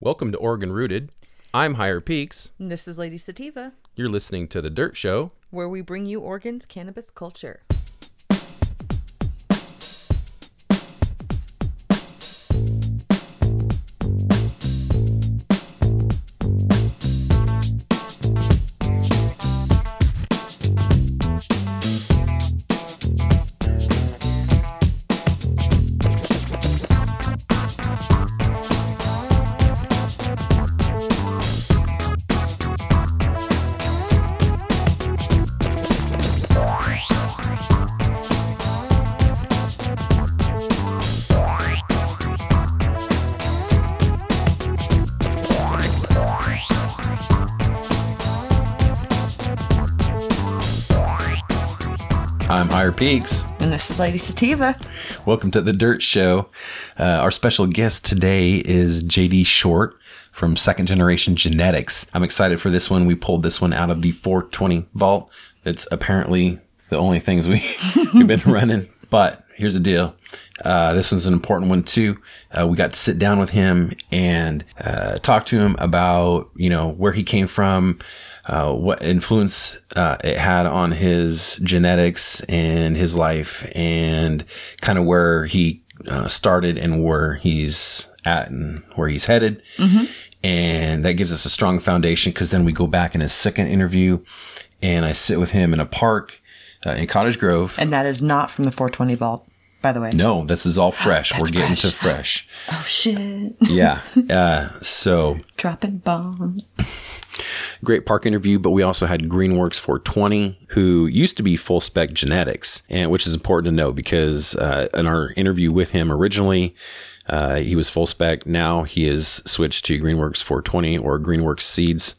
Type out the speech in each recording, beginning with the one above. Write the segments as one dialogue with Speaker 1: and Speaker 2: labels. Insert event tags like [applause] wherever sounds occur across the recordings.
Speaker 1: Welcome to Oregon Rooted. I'm Higher Peaks.
Speaker 2: And This is Lady Sativa,
Speaker 1: You're listening to The Dirt Show.
Speaker 2: where we bring you Oregon's cannabis culture.
Speaker 1: Peaks.
Speaker 2: And this is Lady Sativa.
Speaker 1: Welcome to The Dirt Show. Uh, our special guest today is JD Short from Second Generation Genetics. I'm excited for this one. We pulled this one out of the 420 vault. It's apparently the only things we, [laughs] we've been running. But here's the deal. Uh, this one's an important one too. Uh, we got to sit down with him and uh, talk to him about, you know, where he came from, uh, what influence uh, it had on his genetics and his life, and kind of where he uh, started and where he's at and where he's headed. And that gives us a strong foundation because then we go back in his second interview and I sit with him in a park uh, in Cottage Grove.
Speaker 2: And that is not from the 420 vault, by the way.
Speaker 1: No, this is all [gasps] fresh. We're getting
Speaker 2: fresh.
Speaker 1: to fresh. [gasps]
Speaker 2: Oh, shit.
Speaker 1: Yeah. [laughs] Uh, so
Speaker 2: Dropping bombs. [laughs]
Speaker 1: great park interview, but we also had Greenworks 420, who used to be Full Spec Genetics, and which is important to know because uh, in our interview with him originally, uh, he was Full Spec. Now he is switched to Greenworks 420 or Greenworks Seeds,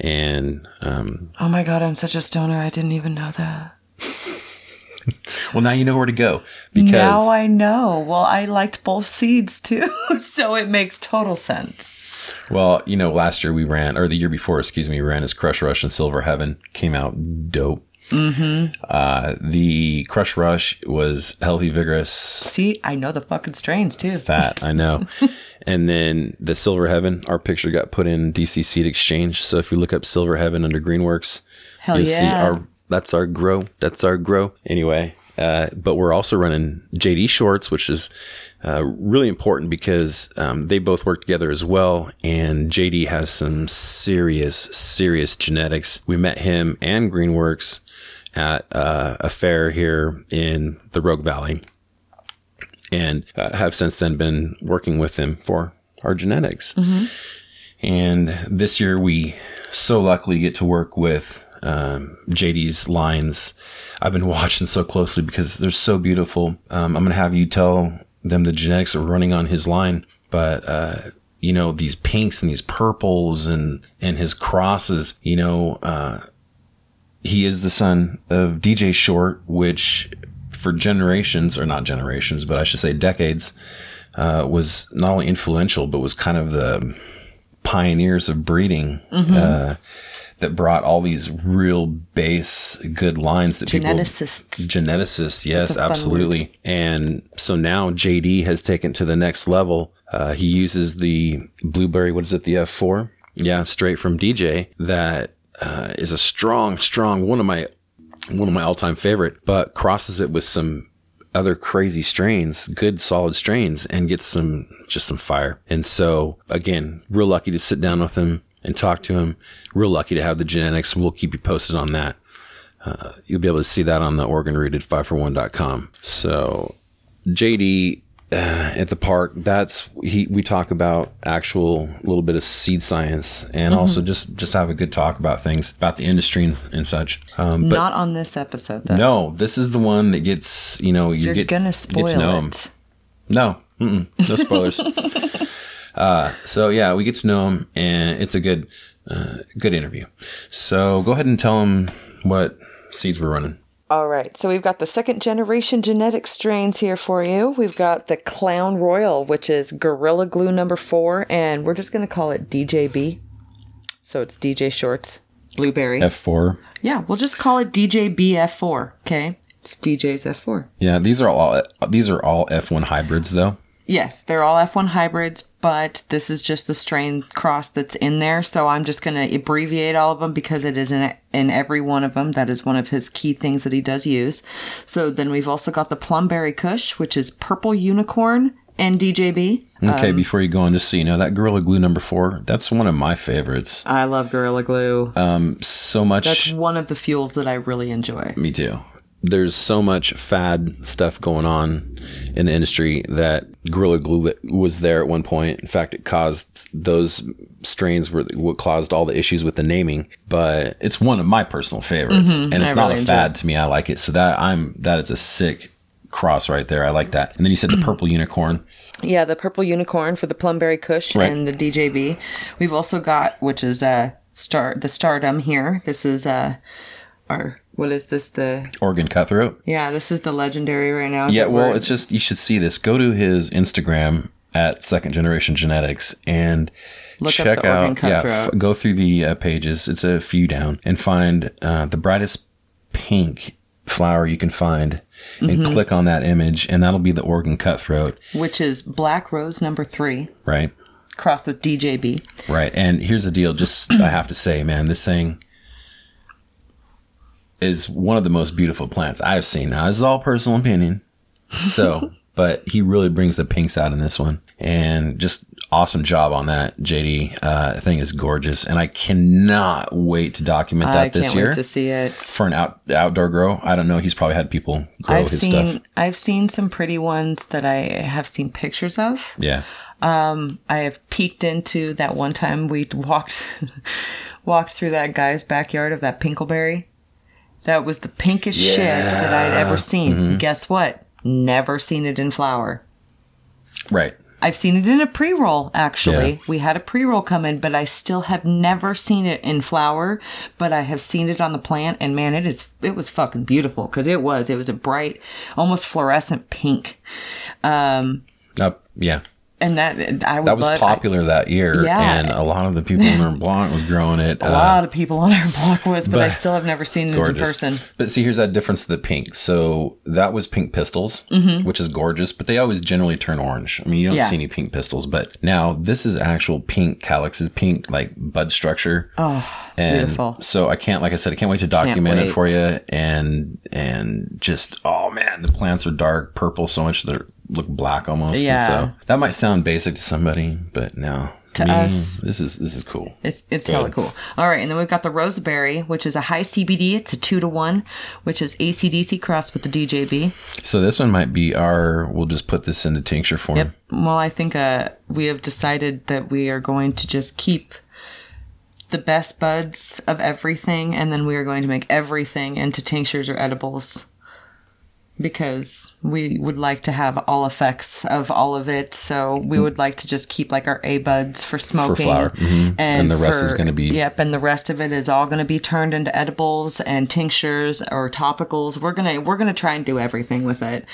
Speaker 1: and um,
Speaker 2: Oh my god, I'm such a stoner. I didn't even know that. [laughs]
Speaker 1: well, now you know where to go because
Speaker 2: now I know. Well, I liked both seeds too, [laughs] so it makes total sense.
Speaker 1: Well, you know, last year we ran, or the year before, excuse me, we ran his Crush Rush and Silver Heaven. Came out dope. Mm-hmm. Uh, the Crush Rush was healthy, vigorous,
Speaker 2: See, I know the fucking strains too.
Speaker 1: fat. I know. [laughs] and then the Silver Heaven, our picture got put in DC Seed Exchange. So if you look up Silver Heaven under Greenworks,
Speaker 2: Hell
Speaker 1: you'll see
Speaker 2: yeah.
Speaker 1: our that's our grow. That's our grow. Anyway, uh, but we're also running JD shorts, which is uh, really important because um, they both work together as well. And JD has some serious, serious genetics. We met him and Greenworks at uh, a fair here in the Rogue Valley, and uh, have since then been working with him for our genetics. And this year we so luckily get to work with um, JD's lines. I've been watching so closely because they're so beautiful. Um, I'm going to have you tell them the genetics are running on his line, but, uh, you know, these pinks and these purples and, and his crosses, you know, uh, he is the son of DJ Short, which for generations, or not generations, but I should say decades, uh, was not only influential, but was kind of the pioneers of breeding uh, that brought all these real base good lines that
Speaker 2: Geneticists.
Speaker 1: people geneticists yes absolutely. and so now jd has taken to the next level. Uh, he uses the blueberry what is it the f4 yeah straight from dj that uh, is a strong strong one of my one of my all-time favorite but crosses it with some other crazy strains, good solid strains, and gets some just some fire. And so again, real lucky to sit down with him and talk to him. Real lucky to have the genetics, and we'll keep you posted on that. Uh, you'll be able to see that on the Oregon Rooted 541.com. So JD uh, at the park, that's he. We talk about actual little bit of seed science, and also just just have a good talk about things about the industry and, and such. Um, but
Speaker 2: Not on this episode though.
Speaker 1: no, this is the one that gets you know you
Speaker 2: You're
Speaker 1: get
Speaker 2: gonna
Speaker 1: get
Speaker 2: spoil
Speaker 1: to know him.
Speaker 2: it.
Speaker 1: No, mm-mm, no spoilers. [laughs] uh, so yeah, we get to know him, and it's a good uh, good interview. So go ahead and tell him what seeds we're running.
Speaker 2: All right, so we've got the second generation genetic strains here for you. We've got the Clown Royal, which is Gorilla Glue number four, and we're just going to call it DJB. So it's DJ Shorts Blueberry.
Speaker 1: F four.
Speaker 2: yeah, we'll just call it DJBF4, okay? It's DJ's F4.
Speaker 1: Yeah, these are all these are all F one hybrids though.
Speaker 2: Yes, they're all F1 hybrids, but this is just the strain cross that's in there. So I'm just going to abbreviate all of them because it is in, in every one of them. That is one of his key things that he does use. So then we've also got the Plumberry Kush, which is Purple Unicorn and DJB.
Speaker 1: Okay, before you go on, just so you know, that Gorilla Glue number four, that's one of my favorites.
Speaker 2: I love Gorilla Glue.
Speaker 1: Um, so much.
Speaker 2: That's one of the fuels that I really enjoy.
Speaker 1: Me too. There's so much fad stuff going on in the industry that Gorilla Glue was there at one point. In fact, it caused those strains were what caused all the issues with the naming. But it's one of my personal favorites, and it's
Speaker 2: I
Speaker 1: not
Speaker 2: really
Speaker 1: a fad to me. I like it. So that I'm that is a sick cross right there. I like that. And then you said the [clears throat] purple unicorn.
Speaker 2: Yeah, the Purple Unicorn for the Plumberry Kush
Speaker 1: Right.
Speaker 2: and the DJB. We've also got, which is uh, star the Stardom here. This is uh, our what is this the
Speaker 1: Oregon Cutthroat.
Speaker 2: yeah this is the legendary right now.
Speaker 1: Yeah, well,
Speaker 2: we're-
Speaker 1: it's just you should see this. Go to his Instagram at Second Generation Genetics and
Speaker 2: Look
Speaker 1: check
Speaker 2: the
Speaker 1: out. Yeah,
Speaker 2: Cutthroat.
Speaker 1: f- go through the uh, pages. It's a few down and find uh, the brightest pink flower you can find, and
Speaker 2: Mm-hmm.
Speaker 1: click on that image, and that'll be the Oregon Cutthroat,
Speaker 2: which is Black Rose number three
Speaker 1: right?
Speaker 2: crossed with DJB.
Speaker 1: Right. And here's the deal. Just I have to say, man, this thing is one of the most beautiful plants I've seen. Now, this is all personal opinion. So, [laughs] but he really brings the pinks out in this one, and just awesome job on that, JD. Uh, thing is gorgeous, and I cannot wait to document that
Speaker 2: I
Speaker 1: this
Speaker 2: can't
Speaker 1: year
Speaker 2: wait to see it.
Speaker 1: for an out outdoor grow. I don't know. He's probably had people grow
Speaker 2: I've
Speaker 1: his
Speaker 2: seen
Speaker 1: stuff.
Speaker 2: I've seen some pretty ones that I have seen pictures of.
Speaker 1: Yeah.
Speaker 2: Um, I have peeked into that one time we walked [laughs] walked through that guy's backyard of that pinkleberry. That was the pinkest shit that I'd ever seen.
Speaker 1: Mm-hmm.
Speaker 2: Guess what? Never seen it in flower.
Speaker 1: Right.
Speaker 2: I've seen it in a pre roll, actually.
Speaker 1: Yeah.
Speaker 2: We had a pre roll come in, but I still have never seen it in flower. But I have seen it on the plant, and man, it is it was fucking beautiful because it was. It was a bright, almost fluorescent pink. Um,
Speaker 1: Uh, yeah.
Speaker 2: And that I would
Speaker 1: That was
Speaker 2: love,
Speaker 1: popular that year,
Speaker 2: Yeah.
Speaker 1: and a lot of the people in our block was growing it.
Speaker 2: A
Speaker 1: uh,
Speaker 2: lot of people on our block was, but, I still have never seen
Speaker 1: gorgeous.
Speaker 2: in person.
Speaker 1: But see, here's that difference to the pink. So that was pink Pistils,
Speaker 2: Mm-hmm.
Speaker 1: which is gorgeous, but they always generally turn orange. I mean, you don't
Speaker 2: Yeah.
Speaker 1: see any pink pistils, but now this is actual pink calyxes, pink like bud structure.
Speaker 2: Oh,
Speaker 1: and
Speaker 2: beautiful.
Speaker 1: So I can't, like I said, I can't wait to document it for you. And and just oh man, the plants are dark purple so much they look black almost. And
Speaker 2: Yeah.
Speaker 1: so that might sound basic to somebody, but no,
Speaker 2: To
Speaker 1: me,
Speaker 2: us-
Speaker 1: this is this is cool.
Speaker 2: It's it's
Speaker 1: Good.
Speaker 2: hella cool. All right, and then we've got the roseberry, which is a high CBD. It's a two to one, which is ACDC crossed with the DJB.
Speaker 1: So this one might be our. We'll just put this into tincture form.
Speaker 2: Yep. Well, I think uh, we have decided that we are going to just keep the best buds of everything, and then we are going to make everything into tinctures or edibles. Because we would like to have all effects of all of it, so we would like to just keep like our A buds for smoking,
Speaker 1: flower. Mhm. And the rest is gonna be-
Speaker 2: yep, and the rest of it is all going to be turned into edibles and tinctures or topicals. We're gonna we're gonna try and do everything with it.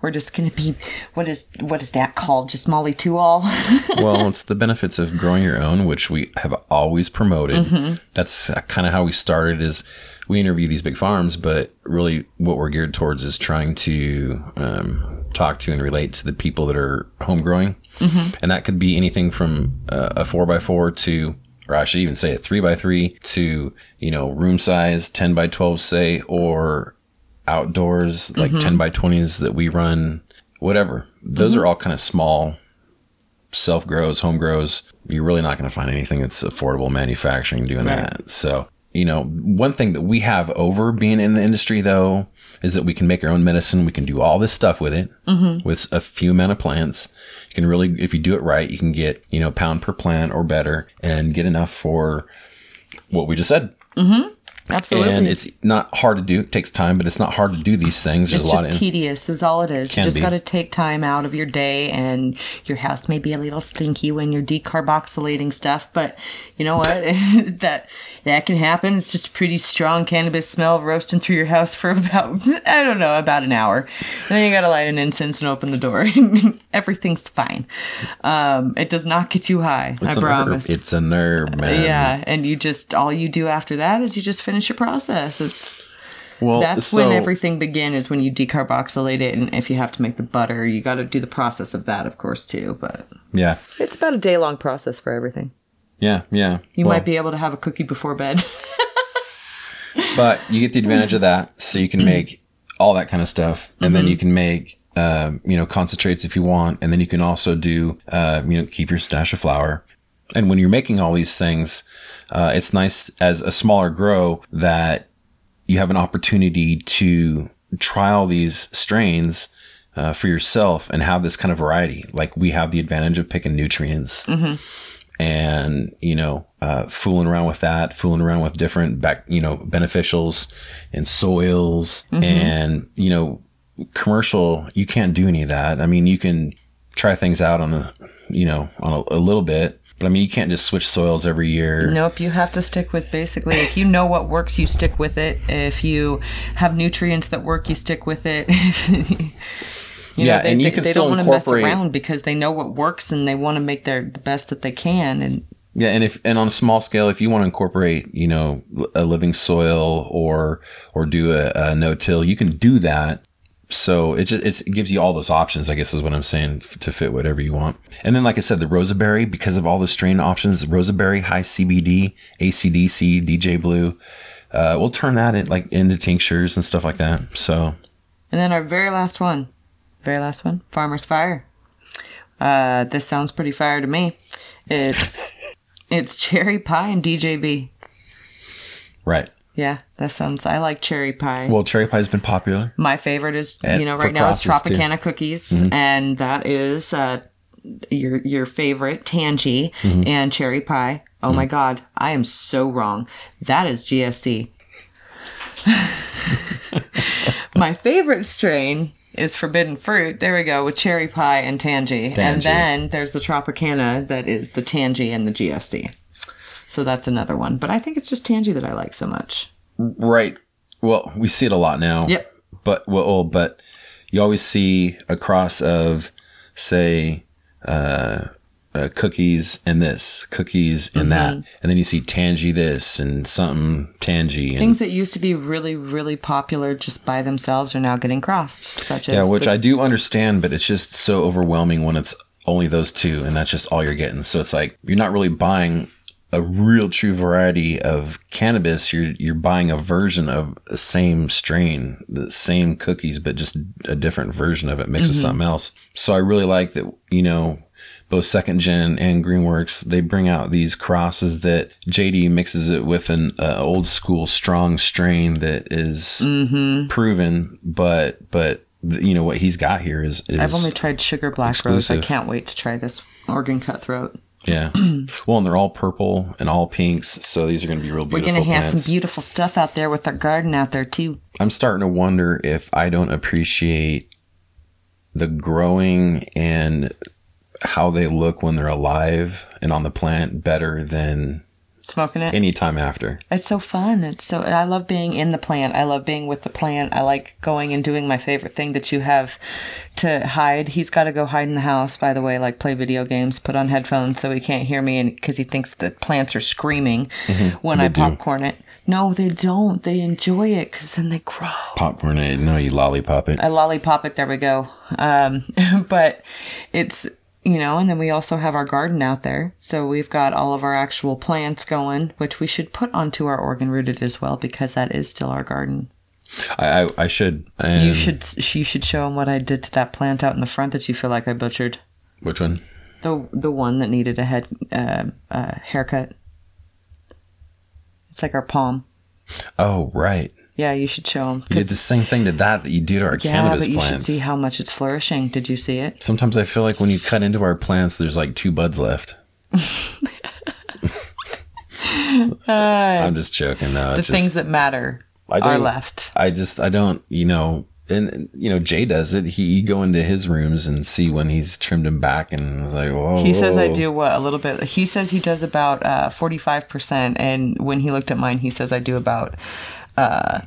Speaker 2: We're just gonna be what is what is that called? Just Molly to all. [laughs]
Speaker 1: well, it's the benefits of growing your own, which we have always promoted.
Speaker 2: Mm-hmm.
Speaker 1: That's kind of how we started. Is we interview these big farms, but really what we're geared towards is trying to um, talk to and relate to the people that are home growing,
Speaker 2: Mm-hmm.
Speaker 1: and that could be anything from uh, a four by four to. Or I should even say a three by three to, you know, room size, 10 by 12, say, or outdoors, like
Speaker 2: Mm-hmm.
Speaker 1: 10 by 20s that we run, whatever. Those
Speaker 2: Mm-hmm.
Speaker 1: are all kind of small self grows, home grows, you're really not going to find anything that's affordable manufacturing doing
Speaker 2: Right.
Speaker 1: that. So, you know, one thing that we have over being in the industry though is that we can make our own medicine. We can do all this stuff with it mm-hmm. with a few amount of plants. You can really, if you do it right, you can get, you know, pound per plant or better and get enough for what we just said. Mm-hmm.
Speaker 2: Absolutely.
Speaker 1: And it's not hard to do. It takes time, but it's not hard to do these things. There's
Speaker 2: it's
Speaker 1: a lot
Speaker 2: just
Speaker 1: of
Speaker 2: tedious is all it is.
Speaker 1: Can
Speaker 2: you just got to take time out of your day and your house may be a little stinky when you're decarboxylating stuff, but you know what? [laughs] that that can happen. It's just a pretty strong cannabis smell roasting through your house for [laughs] about I don't know, about an hour. then you got to light an incense and open the door. [laughs] Everything's fine. Um, it does not get you high.
Speaker 1: it's
Speaker 2: I
Speaker 1: a
Speaker 2: promise.
Speaker 1: nerve. It's a nerve, man.
Speaker 2: yeah, and you just all you do after that is you just finish your process. It's
Speaker 1: Well,
Speaker 2: That's
Speaker 1: so,
Speaker 2: when everything begin is when you decarboxylate it, and if you have to make the butter, you got to do the process of that, of course, too. But
Speaker 1: Yeah,
Speaker 2: it's about a day long process for everything.
Speaker 1: yeah, yeah.
Speaker 2: You
Speaker 1: Well,
Speaker 2: might be able to have a cookie before bed. [laughs]
Speaker 1: but you get the advantage of that, so you can make all that kind of stuff, and then you can make, uh, you know, concentrates if you want, and then you can also do, uh, you know, keep your stash of flour. And when you're making all these things, uh, it's nice as a smaller grow that you have an opportunity to trial these strains uh, for yourself and have this kind of variety. Like we have the advantage of picking nutrients and you know uh, fooling around with that, fooling around with different back you know beneficials and soils and you know commercial. You can't do any of that. I mean, you can try things out on a you know on a, a little bit. But I mean, you can't just switch soils every year.
Speaker 2: Nope, you have to stick with basically if you know what works, you stick with it. If you have nutrients that work, you stick with it. [laughs] You
Speaker 1: Yeah,
Speaker 2: they,
Speaker 1: and you
Speaker 2: they,
Speaker 1: can
Speaker 2: they
Speaker 1: still
Speaker 2: don't want to mess around because they know what works and they want to make their the best that they can. And
Speaker 1: Yeah, and if and on a small scale, if you want to incorporate, you know, a living soil or or do a, a no till, you can do that. So it just it's, it gives you all those options. I guess is what I'm saying f- to fit whatever you want. And then, like I said, the Rosaberry because of all the strain options, Rosaberry high CBD, ACDC, DJ Blue. Uh, we'll turn that in, like into tinctures and stuff like that. So
Speaker 2: and then our very last one, very last one, Farmer's Fire. Uh, this sounds pretty fire to me. It's [laughs] it's cherry pie and DJB.
Speaker 1: right.
Speaker 2: Yeah, that sounds. I like cherry pie.
Speaker 1: Well, cherry pie's been popular.
Speaker 2: My favorite is
Speaker 1: And
Speaker 2: you know right now is
Speaker 1: crosses, too. Mm-hmm.
Speaker 2: Tropicana cookies, and that is uh, your your favorite Tangie
Speaker 1: Mm-hmm.
Speaker 2: and cherry pie. Oh my god, I am so wrong. That is GSC. [laughs] my favorite strain is forbidden fruit. There we go with cherry pie and Tangie, and then there's the Tropicana that is the Tangie and the GSC. So that's another one, but I think it's just Tangie that I like so much.
Speaker 1: Right. Well, we see it a lot now.
Speaker 2: Yep.
Speaker 1: But well, but you always see a cross of, say, uh, uh, cookies and this, cookies and that,
Speaker 2: Mm-hmm.
Speaker 1: and then you see tangie this and something tangie and
Speaker 2: Things that used to be really, really popular just by themselves are now getting crossed, such as
Speaker 1: yeah, which
Speaker 2: the-
Speaker 1: I do understand, but it's just so overwhelming when it's only those two and that's just all you're getting. So it's like you're not really buying a real true variety of cannabis. You're you're buying a version of the same strain, the same cookies, but just a different version of it mixed with something else. So I really like that. You know. Both second gen and Greenworks, they bring out these crosses that JD mixes it with an uh, old school strong strain that is proven, but but you know what he's got here is, is
Speaker 2: I've only tried sugar black rose. I can't wait to try this Oregon cutthroat.
Speaker 1: Yeah. [clears throat] well, and they're all purple and all pinks, so these are going to be real beautiful.
Speaker 2: We're
Speaker 1: beautiful
Speaker 2: gonna have
Speaker 1: plants.
Speaker 2: some beautiful stuff out there with our garden out there too.
Speaker 1: I'm starting to wonder if I don't appreciate the growing and how they look when they're alive and on the plant better than
Speaker 2: Smoking it.
Speaker 1: anytime after.
Speaker 2: It's so fun. It's so I love being in the plant. I love being with the plant. I like going and doing my favorite thing that you have to hide. He's got to go hide in the house, by the way, like play video games, put on headphones so he can't hear me, and because he thinks the plants are screaming when I
Speaker 1: Mm-hmm. do.
Speaker 2: popcorn it. No, they don't. They enjoy it because then they grow.
Speaker 1: Popcorn, it, no, you lollipop it.
Speaker 2: I lollipop it. There we go. Um, [laughs] but it's you know, and then we also have our garden out there. So we've got all of our actual plants going, which we should put onto our Oregon Rooted as well because that is still our garden.
Speaker 1: I, I, I should. And
Speaker 2: You should you should show them what I did to that plant out in the front that you feel like I butchered.
Speaker 1: Which one?
Speaker 2: The the one that needed a head uh, uh, haircut. It's like our palm.
Speaker 1: Oh, right.
Speaker 2: Yeah, you should show them.
Speaker 1: You did the same thing to that that you do to our
Speaker 2: yeah,
Speaker 1: cannabis
Speaker 2: but you
Speaker 1: plants.
Speaker 2: should see how much it's flourishing. Did you see it?
Speaker 1: Sometimes I feel like when you cut into our plants, there's like two buds left. [laughs] I'm just joking. No,
Speaker 2: The
Speaker 1: just,
Speaker 2: things that matter
Speaker 1: I
Speaker 2: are left.
Speaker 1: I just I don't you know and you know Jay does it. He you go into his rooms and see when he's trimmed him back, and it's like whoa.
Speaker 2: He says I do what a little bit. He says he does about uh, forty five percent, and when he looked at mine, he says I do about, uh,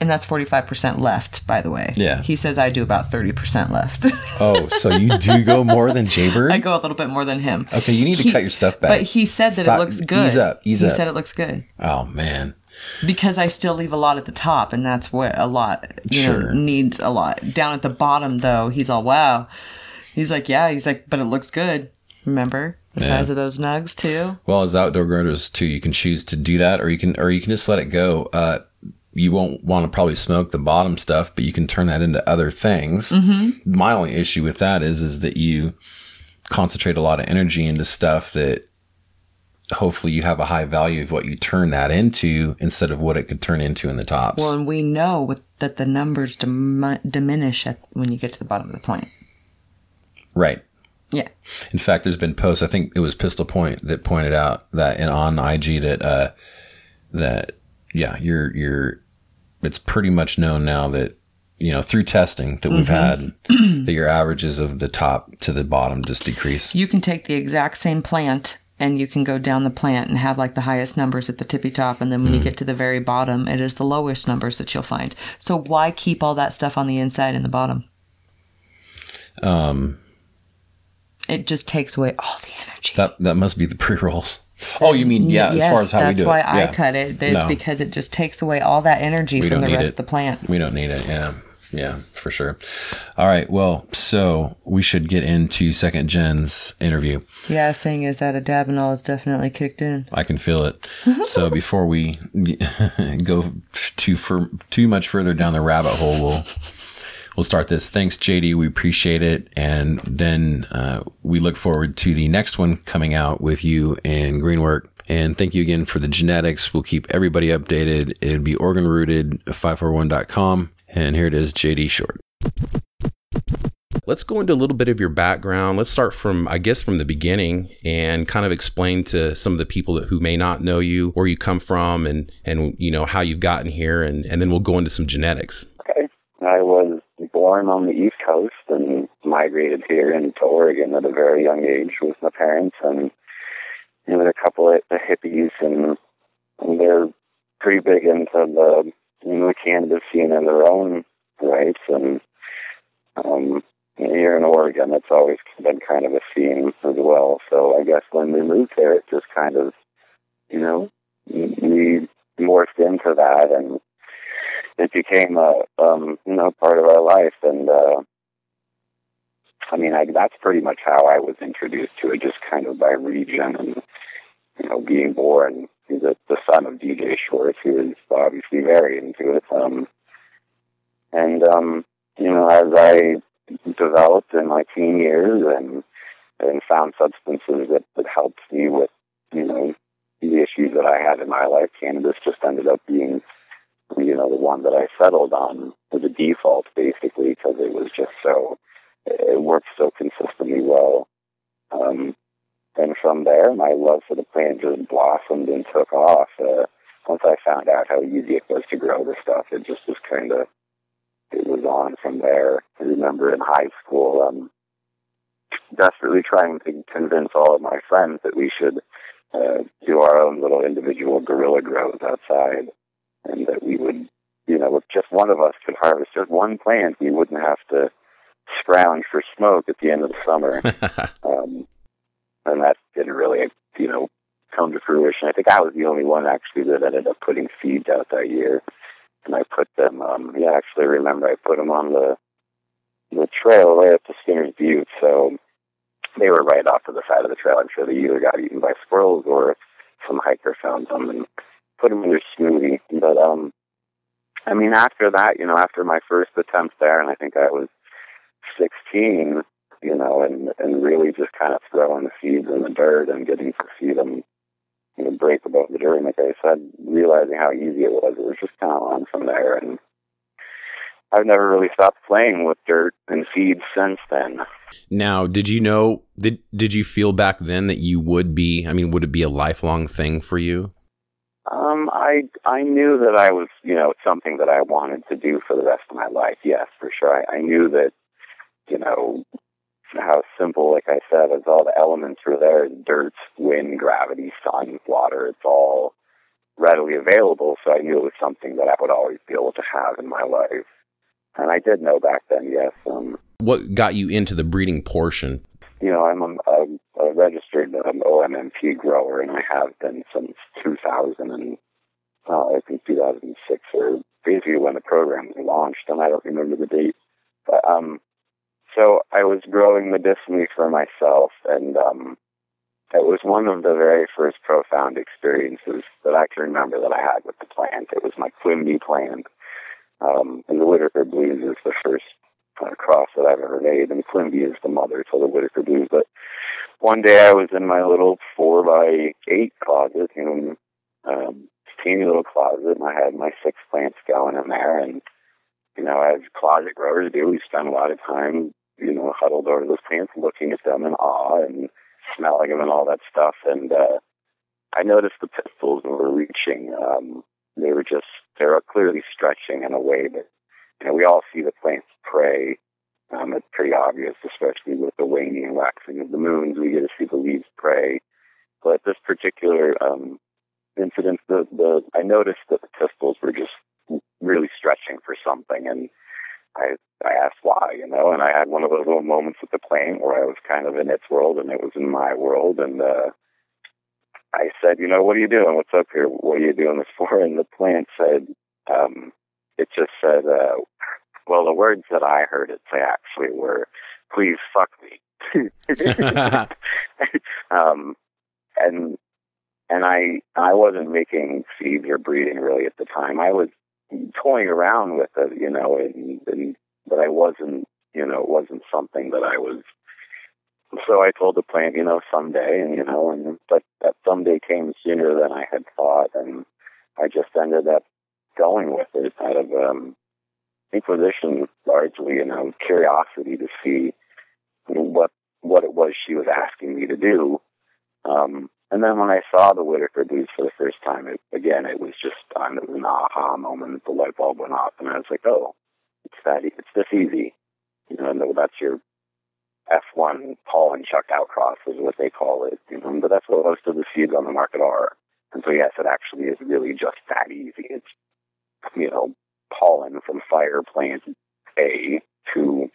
Speaker 2: and that's forty five percent left. By the way,
Speaker 1: Yeah.
Speaker 2: He says I do about thirty percent left. [laughs]
Speaker 1: Oh, so you do go more than Jaybird?
Speaker 2: I go a little bit more than him.
Speaker 1: Okay, you need to
Speaker 2: He-
Speaker 1: cut your stuff back.
Speaker 2: But he said that
Speaker 1: Stop-
Speaker 2: it looks good.
Speaker 1: Ease up, ease
Speaker 2: he
Speaker 1: up.
Speaker 2: said it looks good.
Speaker 1: Oh man,
Speaker 2: because I still leave a lot at the top, and that's what a lot you
Speaker 1: Sure.
Speaker 2: know needs a lot. Down at the bottom, though, he's all wow. He's like, yeah, he's like, but it looks good. Remember the
Speaker 1: Yeah.
Speaker 2: size of those nugs too.
Speaker 1: Well, as outdoor growers too, you can choose to do that, or you can, or you can just let it go. Uh, you won't want to probably smoke the bottom stuff, but you can turn that into other things. My only issue with that is, is that you concentrate a lot of energy into stuff that hopefully you have a high value of what you turn that into instead of what it could turn into in the tops.
Speaker 2: Well, and we know with, that the numbers dim- diminish at, when you get to the bottom of the plant.
Speaker 1: right.
Speaker 2: Yeah.
Speaker 1: In fact, there's been posts. I think it was Pistol Point that pointed out that in on IG that uh, that yeah, you're you're. It's pretty much known now that you know through testing that we've had [clears throat] that your averages of the top to the bottom just decrease.
Speaker 2: You can take the exact same plant and you can go down the plant and have like the highest numbers at the tippy top. And then when you get to the very bottom, it is the lowest numbers that you'll find. So why keep all that stuff on the inside and the bottom?
Speaker 1: Um,
Speaker 2: It just takes away all the energy.
Speaker 1: that that must be the pre rolls. Oh, you mean yeah? as far as how
Speaker 2: that's
Speaker 1: we do
Speaker 2: why I
Speaker 1: yeah.
Speaker 2: cut it. It's
Speaker 1: No.
Speaker 2: because it just takes away all that energy
Speaker 1: We
Speaker 2: from the rest
Speaker 1: it.
Speaker 2: of the plant.
Speaker 1: We don't need it. Yeah. Yeah, for sure. All right. Well, so we should get into second gen's interview.
Speaker 2: Yeah, saying is that a dabinol is definitely kicked in.
Speaker 1: I can feel it. [laughs] So before we [laughs] go too for too much further down the rabbit hole, we'll we'll start this. Thanks, JD. We appreciate it, and then uh, we look forward to the next one coming out with you and Greenwork. And thank you again for the genetics. We'll keep everybody updated. It'd be oregonrooted541.com. And here it is, JD Short.
Speaker 3: Let's go into a little bit of your background. Let's start from, I guess, from the beginning and kind of explain to some of the people that, who may not know you, where you come from, and and you know how you've gotten here, and and then we'll go into some genetics.
Speaker 4: Okay. I was born on the East Coast and migrated here into Oregon at a very young age with my parents and you know, a couple of the hippies and, and they're pretty big into the you know, the cannabis scene in their own rights and um here in Oregon it's always been kind of a scene as well. So I guess when we moved there it just kind of you know we morphed into that and it became a um you know part of our life. And uh I mean I that's pretty much how I was introduced to it just kind of by region and you know being born. The the son of DJ Short who was obviously very into it. Um and um you know as I developed in my teen years and and found substances that that helped me with you know the issues that I had in my life cannabis just ended up being you know, the one that I settled on as a default, basically, because it was just so, it worked so consistently well. Um, and from there, my love for the plant just blossomed and took off. Uh, once I found out how easy it was to grow the stuff, it just was kind of, it was on from there. I remember in high school, um, desperately trying to convince all of my friends that we should uh, do our own little individual guerrilla grows outside and that we would, you know, if just one of us could harvest just one plant, we wouldn't have to scrounge for smoke at the end of the summer. [laughs] um, and that didn't really, you know, come to fruition. I think I was the only one actually that ended up putting seeds out that year. And I put them, um, yeah, actually I remember I put them on the the trail right up to Skinner's Butte. So they were right off to the side of the trail. I'm sure they either got eaten by squirrels or some hiker found them and put them in their smoothie. But um, I mean, after that, you know, after my first attempt there, and I think I was 16, you know, and and really just kind of throwing the seeds in the dirt and getting to see them, you know, break above the dirt. Like I said, realizing how easy it was, it was just kind of on from there. And I've never really stopped playing with dirt and seeds since then.
Speaker 3: Now, did you know? Did did you feel back then that you would be? I mean, would it be a lifelong thing for you?
Speaker 4: Um, I I knew that I was, you know, something that I wanted to do for the rest of my life. Yes, for sure. I, I knew that, you know, how simple, like I said, as all the elements were there: dirt, wind, gravity, sun, water. It's all readily available. So I knew it was something that I would always be able to have in my life. And I did know back then. Yes. Um,
Speaker 3: What got you into the breeding portion?
Speaker 4: You know, I'm a, a, a registered um, OMMP grower, and I have been since 2000 and uh, I think 2006 or basically when the program was launched, and I don't remember the date. But um, so I was growing medicinally for myself, and um, it was one of the very first profound experiences that I can remember that I had with the plant. It was my Quimby plant, um, and the Whitaker Blues is the first uh, cross that I've ever made, and Quimby is the mother to the Whitaker Blues. But one day I was in my little four by eight closet, you know, um, teeny little closet, and I had my six plants going in there, and you know, as closet growers do, we spend a lot of time, you know, huddled over those plants, looking at them in awe and smelling them and all that stuff. And uh, I noticed the pistils were reaching. Um, they were just, they were clearly stretching in a way that, you know, we all see the plants pray. Um, it's pretty obvious, especially with the waning and waxing of the moons. We get to see the leaves pray. But this particular um, incident, the, the I noticed that the pistils were just really stretching for something, and I I asked why, you know, and I had one of those little moments with the plane where I was kind of in its world and it was in my world, and uh, I said, you know, what are you doing? What's up here? What are you doing this for? And the plant said, um, it just said, uh, well, the words that I heard it say actually were, please fuck me. [laughs] um, and and I I wasn't making seeds or breeding really at the time. I was toying around with it, you know, and, and but I wasn't, you know, it wasn't something that I was. So I told the plant, you know, someday, and you know, and but that someday came sooner than I had thought, and I just ended up going with it out of um, inquisition, largely, you know, curiosity to see what what it was she was asking me to do. Um, and then when I saw the Whitaker Blues for the first time, it, again, it was just um, it was an aha moment. The light bulb went off, and I was like, "Oh, it's that. It's this easy." You know, and that's your F1 pollen chuck outcross is what they call it. You know, but that's what most of the seeds on the market are. And so, yes, it actually is really just that easy. It's you know pollen from fire plant A to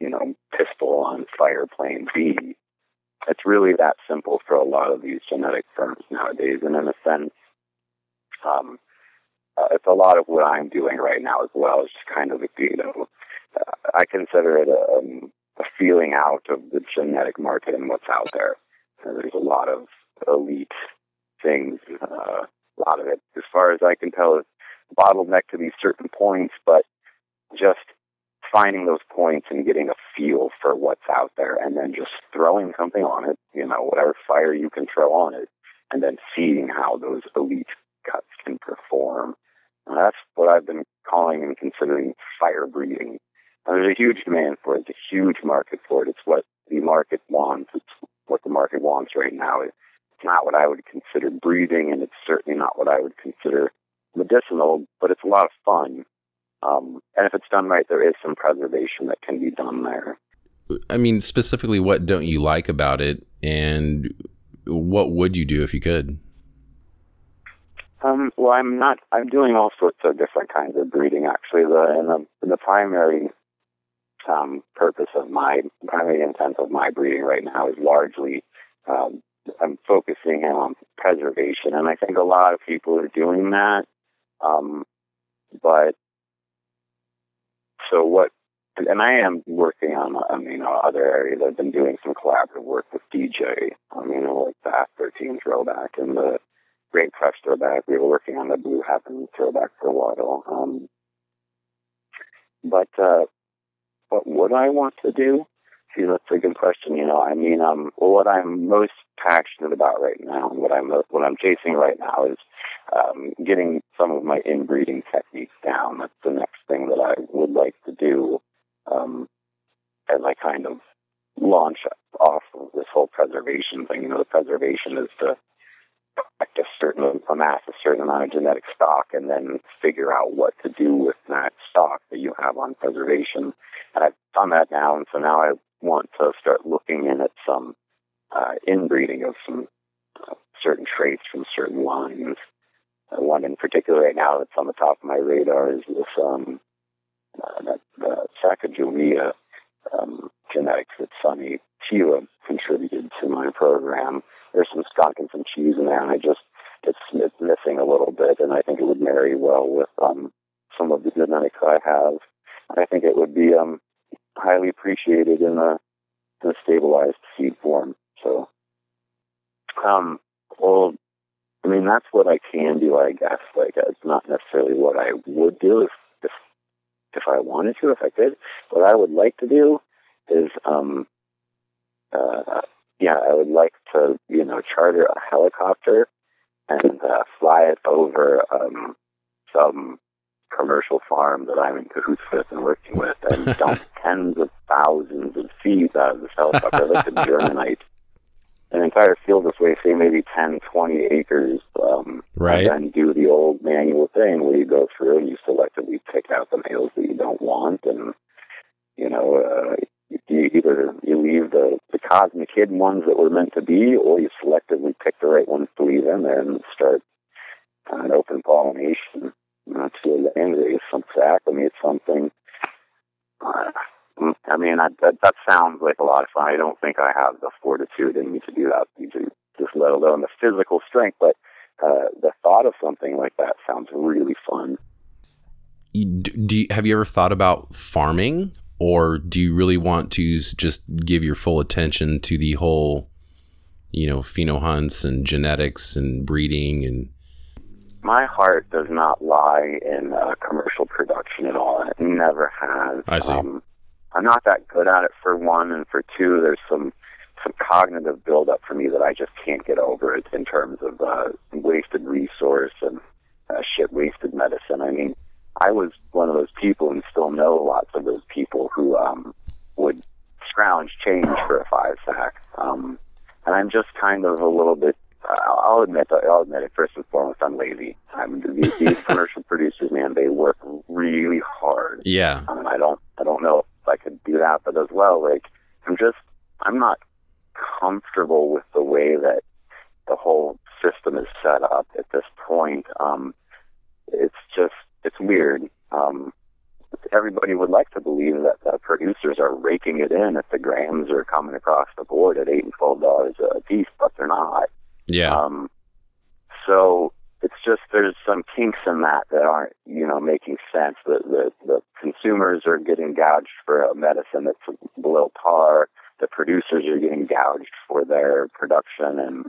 Speaker 4: you know pistil on fire plant B it's really that simple for a lot of these genetic firms nowadays. And in a sense, um, uh, it's a lot of what I'm doing right now as well. It's just kind of, you know, uh, I consider it a, um, a feeling out of the genetic market and what's out there. Uh, there's a lot of elite things. Uh, a lot of it, as far as I can tell, is bottleneck to these certain points, but just finding those points and getting a feel for what's out there and then just throwing something on it, you know, whatever fire you can throw on it, and then seeing how those elite cuts can perform. And that's what I've been calling and considering fire breeding. And there's a huge demand for it. It's a huge market for it. It's what the market wants. It's what the market wants right now. It's not what I would consider breeding, and it's certainly not what I would consider medicinal, but it's a lot of fun. Um, and if it's done right, there is some preservation that can be done there.
Speaker 3: I mean, specifically, what don't you like about it, and what would you do if you could?
Speaker 4: Um, well, I'm not. I'm doing all sorts of different kinds of breeding. Actually, the and the, the primary um, purpose of my primary intent of my breeding right now is largely um, I'm focusing on preservation, and I think a lot of people are doing that. Um, but so what, and I am working on, um, you know, other areas. I've been doing some collaborative work with DJ, um, you know, like the F 13 throwback and the Grape Krush throwback. We were working on the Blue Heaven throwback for a while. Um, but, uh, but what I want to do? See, that's a good question. You know, I mean, um, what I'm most passionate about right now, and what I'm what I'm chasing right now, is um, getting some of my inbreeding techniques down. That's the next thing that I would like to do um, as I kind of launch off of this whole preservation thing. You know, the preservation is to a certain amass a certain amount of genetic stock and then figure out what to do with that stock that you have on preservation. And I've done that now, and so now I want to start looking in at some uh, inbreeding of some uh, certain traits from certain lines. Uh, one in particular right now that's on the top of my radar is this um, uh, Sacagawea um, genetics that Sonny Tila contributed to my program. There's some skunk and some cheese in there, and I just it's it's missing a little bit, and I think it would marry well with um, some of the genetics I have. I think it would be um, highly appreciated in a, in a stabilized seed form. So, um, well, I mean that's what I can do, I guess. Like it's not necessarily what I would do if if if I wanted to, if I could. What I would like to do is um, uh, yeah, I would like to, you know, charter a helicopter and uh, fly it over um, some commercial farm that I'm in cahoots with and working with, and [laughs] dump tens of thousands of seeds out of this helicopter. like to germinate an entire field this way, say maybe 10, 20 acres. Um,
Speaker 3: right.
Speaker 4: And do the old manual thing where you go through and you selectively pick out the males that you don't want, and you know, uh, you either you leave the, the cosmic hidden ones that were meant to be, or you selectively pick the right ones to leave in there and start an open pollination. That's the end raise some acclimate something. Uh, I mean, I, that that sounds like a lot of fun. I don't think I have the fortitude in me to do that, just let alone the physical strength. But uh, the thought of something like that sounds really fun.
Speaker 3: Do you, have you ever thought about farming or do you really want to just give your full attention to the whole you know pheno hunts and genetics and breeding and
Speaker 4: my heart does not lie in uh, commercial production at all it never has
Speaker 3: i see um,
Speaker 4: i'm not that good at it for one and for two there's some some cognitive buildup for me that i just can't get over it in terms of uh, wasted resource and uh, shit wasted medicine i mean I was one of those people and still know lots of those people who um, would scrounge change for a five sack. Um, and I'm just kind of a little bit. I'll admit. I'll admit it. First and foremost, I'm lazy. I'm these, these [laughs] commercial producers, man. They work really hard.
Speaker 3: Yeah.
Speaker 4: Um, I don't. I don't know if I could do that, but as well, like I'm just. I'm not comfortable with the way that the whole system is set up at this point. Um, it's just it's weird. Um, everybody would like to believe that the producers are raking it in if the grams are coming across the board at eight and twelve dollars a piece, but they're not.
Speaker 3: Yeah.
Speaker 4: Um, so it's just there's some kinks in that that aren't you know making sense. The the, the consumers are getting gouged for a medicine that's below par. The producers are getting gouged for their production, and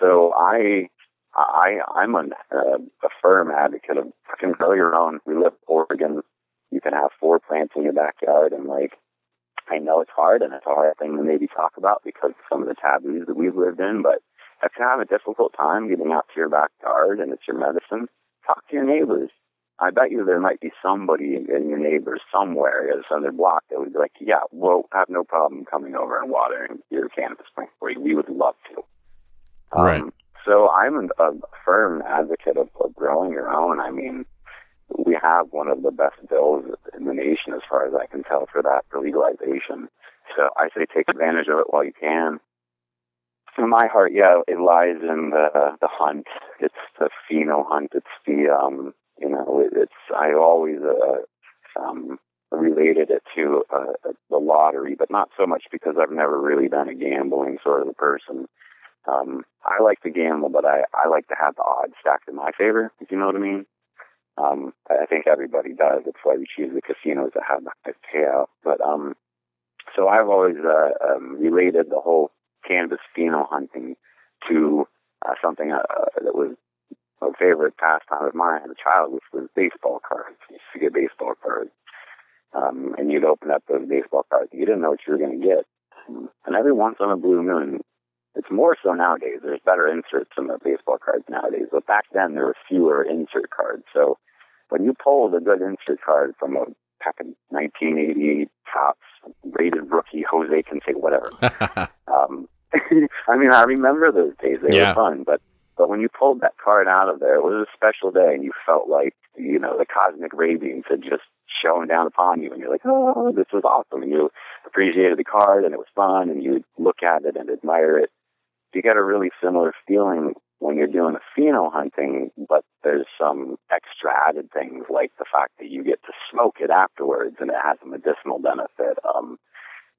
Speaker 4: so I I I'm a, uh, a firm advocate of fucking grow your own. We live in Oregon. You can have four plants in your backyard, and like I know it's hard, and it's a hard thing to maybe talk about because of some of the taboos that we've lived in. But if you have a difficult time getting out to your backyard and it's your medicine, talk to your neighbors. I bet you there might be somebody in, your neighbors somewhere on their block that would be like, yeah, we'll have no problem coming over and watering your cannabis plant for you. We would love to.
Speaker 3: Um, right.
Speaker 4: So I'm a, a firm advocate of, of growing your own. I mean, we have one of the best bills in the nation, as far as I can tell, for that for legalization. So I say take advantage of it while you can. In my heart, yeah, it lies in the the hunt. It's the pheno hunt. It's the um, you know, it, it's I always uh, um related it to uh, the lottery, but not so much because I've never really been a gambling sort of a person. Um, I like to gamble, but I, I like to have the odds stacked in my favor, if you know what I mean. Um, I think everybody does. That's why we choose the casinos that have the highest payout. But um, so I've always uh, um, related the whole cannabis pheno hunting to uh, something uh, that was a favorite pastime of mine as a child, which was baseball cards. You used to get baseball cards, um, and you'd open up those baseball cards. You didn't know what you were going to get, and every once in a blue moon, it's more so nowadays. There's better inserts in the baseball cards nowadays, but back then there were fewer insert cards. So when you pulled a good insert card from a pack of 1988 Topps rated rookie Jose Canseco, whatever. [laughs] um, [laughs] I mean, I remember those days. They yeah. were fun, but but when you pulled that card out of there, it was a special day, and you felt like you know the cosmic beams had just shone down upon you, and you're like, oh, this was awesome, and you appreciated the card, and it was fun, and you look at it and admire it you get a really similar feeling when you're doing pheno hunting, but there's some extra added things like the fact that you get to smoke it afterwards and it has a medicinal benefit. Um,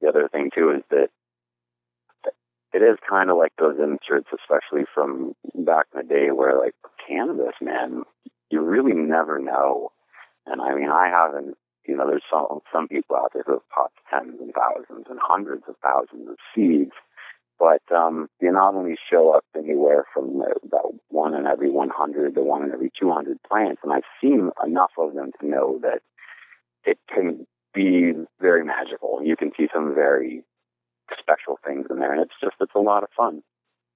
Speaker 4: the other thing too is that it is kind of like those inserts, especially from back in the day, where like cannabis, man, you really never know. And I mean, I haven't, you know, there's some some people out there who have popped tens and thousands and hundreds of thousands of seeds, but um, not only show up anywhere from about one in every 100 to one in every 200 plants, and I've seen enough of them to know that it can be very magical. You can see some very special things in there, and it's just it's a lot of fun.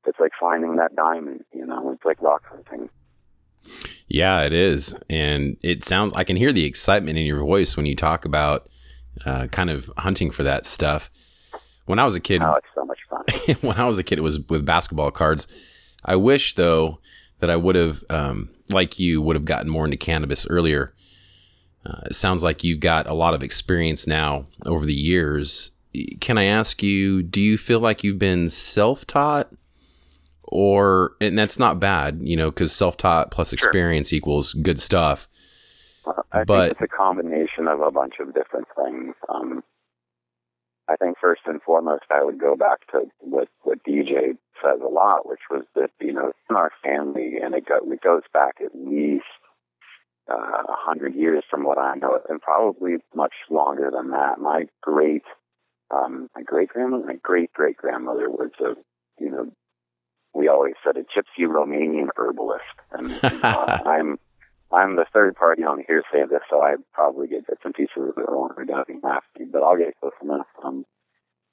Speaker 4: It's like finding that diamond, you know. It's like rock hunting.
Speaker 1: Yeah, it is, and it sounds. I can hear the excitement in your voice when you talk about uh, kind of hunting for that stuff. When I was a kid,
Speaker 4: oh, it's so much. [laughs]
Speaker 1: when I was a kid, it was with basketball cards. I wish though that I would have, um, like you, would have gotten more into cannabis earlier. Uh, it sounds like you've got a lot of experience now over the years. Can I ask you, do you feel like you've been self taught? Or, and that's not bad, you know, because self taught plus experience sure. equals good stuff.
Speaker 4: I but, think it's a combination of a bunch of different things. Um, I think first and foremost, I would go back to what, what DJ says a lot, which was that, you know, in our family, and it, go, it goes back at least uh, a uh, hundred years from what I know, and probably much longer than that. My great, um, my great grandmother, my great great grandmother was a, you know, we always said a gypsy Romanian herbalist, and [laughs] uh, I'm I'm the third party on here saying this, so I probably get bits and pieces of it wrong being laughing, but I'll get close enough. Um,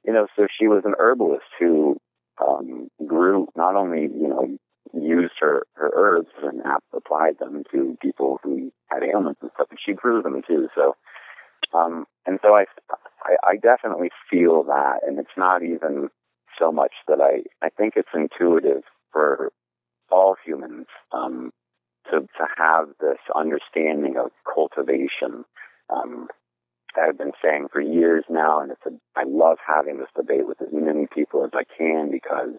Speaker 4: you know, so she was an herbalist who um, grew not only you know used her her herbs and applied them to people who had ailments and stuff, but she grew them too. So, um, and so I, I I definitely feel that, and it's not even so much that I I think it's intuitive for all humans. Um, to, to have this understanding of cultivation. Um, I've been saying for years now, and it's a, I love having this debate with as many people as I can because